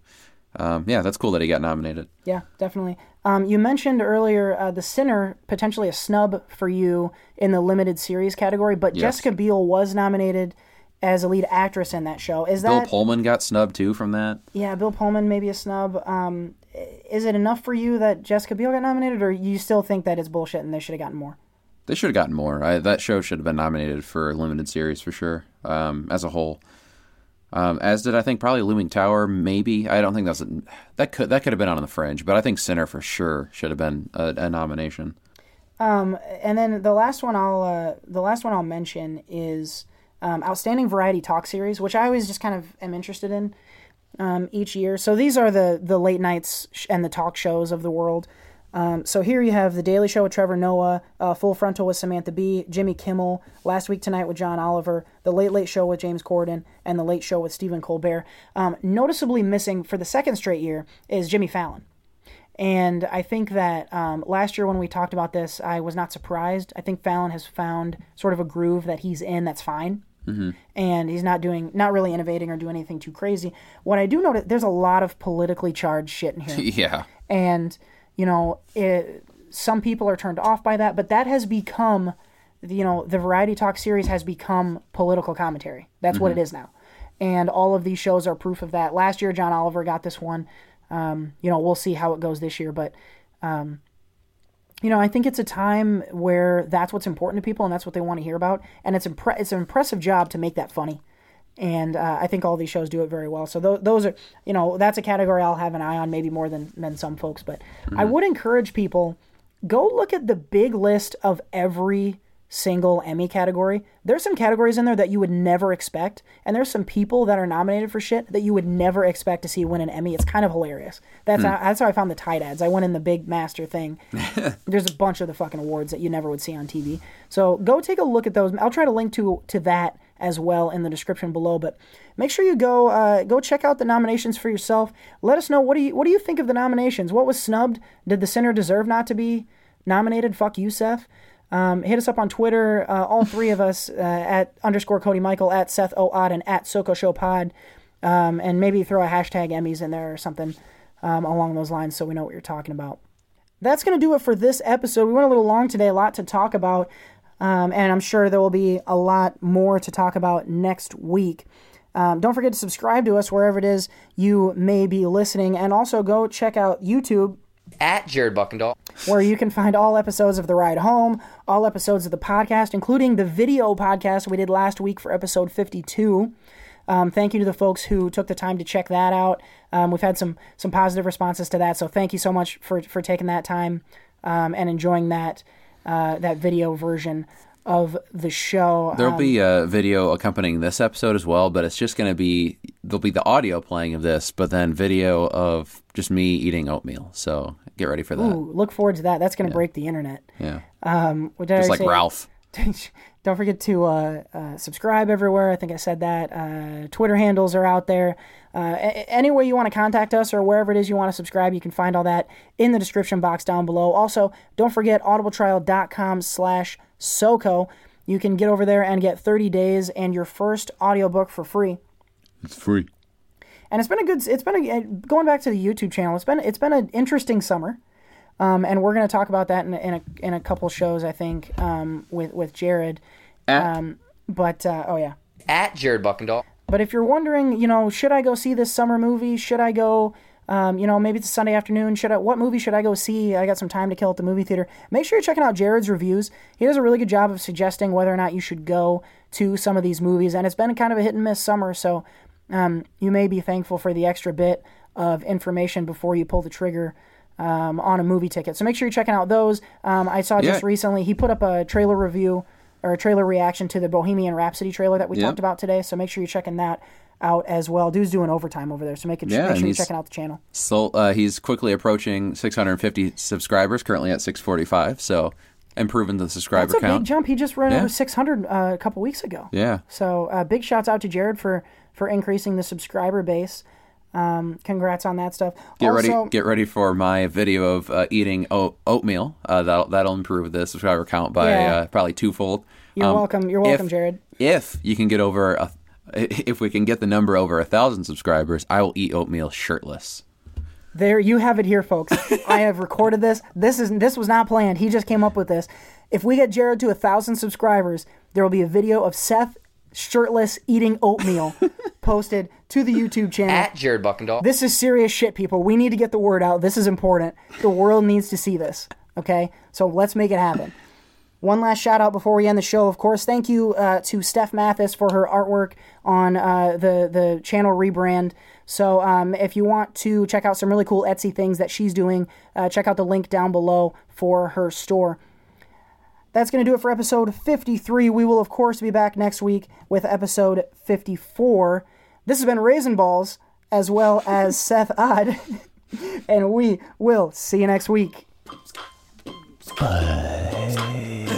um, yeah, that's cool that he got nominated. Yeah, definitely. Um, you mentioned earlier uh, The Sinner, potentially a snub for you in the limited series category, but Yes. Jessica Biel was nominated as a lead actress in that show. Is Bill that Bill Pullman got snubbed too from that. Yeah, Bill Pullman maybe a snub. Um, is it enough for you that Jessica Biel got nominated, or you still think that it's bullshit and they should have gotten more? They should have gotten more. I, that show should have been nominated for limited series for sure, um, as a whole. Um, as did I think probably Looming Tower, maybe. I don't think that's that could that could have been on the fringe, but I think Sinner for sure should have been a, a nomination. Um, and then the last one I'll uh, the last one I'll mention is um, outstanding variety talk series, which I always just kind of am interested in um, each year. So these are the the late nights and the talk shows of the world. Um, so here you have the Daily Show with Trevor Noah, uh, Full Frontal with Samantha Bee, Jimmy Kimmel, Last Week Tonight with John Oliver, The Late Late Show with James Corden, and The Late Show with Stephen Colbert. Um, noticeably missing for the second straight year is Jimmy Fallon. And I think that um, last year when we talked about this, I was not surprised. I think Fallon has found sort of a groove that he's in that's fine. Mm-hmm. And he's not doing, not really innovating or doing anything too crazy. What I do notice, there's a lot of politically charged shit in here. yeah. And, you know, it, some people are turned off by that, but that has become, you know, the Variety Talk series has become political commentary. That's what Mhm. it is now. And all of these shows are proof of that. Last year, John Oliver got this one. Um, you know, we'll see how it goes this year, but, um, you know, I think it's a time where that's what's important to people and that's what they want to hear about. And it's impre- it's an impressive job to make that funny. And uh, I think all these shows do it very well. So th- those are, you know, that's a category I'll have an eye on, maybe more than than some folks. But I Mhm. would encourage people go look at the big list of every single Emmy category. There's some categories in there that you would never expect, and there's some people that are nominated for shit that you would never expect to see win an Emmy. It's kind of hilarious. That's Hmm. how, that's how I found the Tide ads. I went in the big master thing. there's a bunch of the fucking awards that you never would see on TV. So go take a look at those. I'll try to link to to that as well in the description below. But make sure you go uh, go check out the nominations for yourself. Let us know what do you what do you think of the nominations? What was snubbed? Did the sinner deserve not to be nominated? Fuck you, Seth. Um, hit us up on Twitter, uh, all three of us uh, at underscore Cody Michael, at Seth O Odd, and at SoCo Show Pod, um, and maybe throw a hashtag Emmys in there or something um, along those lines so we know what you're talking about. That's going to do it for this episode. We went a little long today, a lot to talk about, um, and I'm sure there will be a lot more to talk about next week. Um, don't forget to subscribe to us wherever it is you may be listening, and also go check out YouTube At Jared Buckendahl. where you can find all episodes of The Ride Home, all episodes of the podcast, including the video podcast we did last week for episode 52. Um, thank you to the folks who took the time to check that out. Um, we've had some some positive responses to that, so thank you so much for for taking that time um, and enjoying that uh, that video version of the show. There'll Um, be a video accompanying this episode as well, but it's just going to be there'll be the audio playing of this, but then video of just me eating oatmeal. So get ready for that. Ooh, look forward to that. That's going to break the internet. Yeah. Um, Just like say? Ralph. Don't forget to uh, uh, subscribe everywhere. I think I said that. Uh, Twitter handles are out there. Uh, a- any way you want to contact us or wherever it is you want to subscribe, you can find all that in the description box down below. Also, don't forget audibletrial.com slash SOCO. You can get over there and get 30 days and your first audiobook for free. It's free. And it's been a good. It's been a going back to the YouTube channel. It's been it's been an interesting summer, um, and we're going to talk about that in a, in a in a couple shows. I think um, with with Jared. Um, but uh, oh yeah. At Jared Buckendahl. But if you're wondering, you know, should I go see this summer movie? Should I go? Um, you know, maybe it's a Sunday afternoon. Should I? What movie should I go see? I got some time to kill at the movie theater. Make sure you're checking out Jared's reviews. He does a really good job of suggesting whether or not you should go to some of these movies, and it's been kind of a hit and miss summer. So um, you may be thankful for the extra bit of information before you pull the trigger um, on a movie ticket. So make sure you're checking out those. Um, I saw just Yeah. recently he put up a trailer review or a trailer reaction to the Bohemian Rhapsody trailer that we Yep. talked about today. So make sure you're checking that out as well. Dude's doing overtime over there, so make, it, Yeah, make sure you're checking out the channel. So uh, he's quickly approaching 650 subscribers, currently at 645. So improving the subscriber That's a count. big jump. He just ran Yeah. over 600 uh, a couple weeks ago. Yeah. So uh, big shouts out to Jared for for increasing the subscriber base. Um, congrats on that stuff. Get also, ready! Get ready for my video of uh, eating oat, oatmeal. Uh, that'll that'll improve the subscriber count by Yeah. uh, probably twofold. You're Um, welcome. You're welcome, if- Jared. If you can get over, a, if we can get the number over a thousand subscribers, I will eat oatmeal shirtless. There you have it here, folks. I have recorded this. This is this was not planned. He just came up with this. If we get Jared to a thousand subscribers, there will be a video of Seth shirtless eating oatmeal posted to the YouTube channel. At Jared Buckendahl. This is serious shit, people. We need to get the word out. This is important. The world needs to see this. Okay? So let's make it happen. One last shout out before we end the show, of course. Thank you uh, to Steph Mathis for her artwork on uh, the the channel rebrand. So um, if you want to check out some really cool Etsy things that she's doing, uh, check out the link down below for her store. That's going to do it for episode 53. We will, of course, be back next week with episode 54. This has been Raisin Balls, as well as Seth Odd, and we will see you next week. Bye.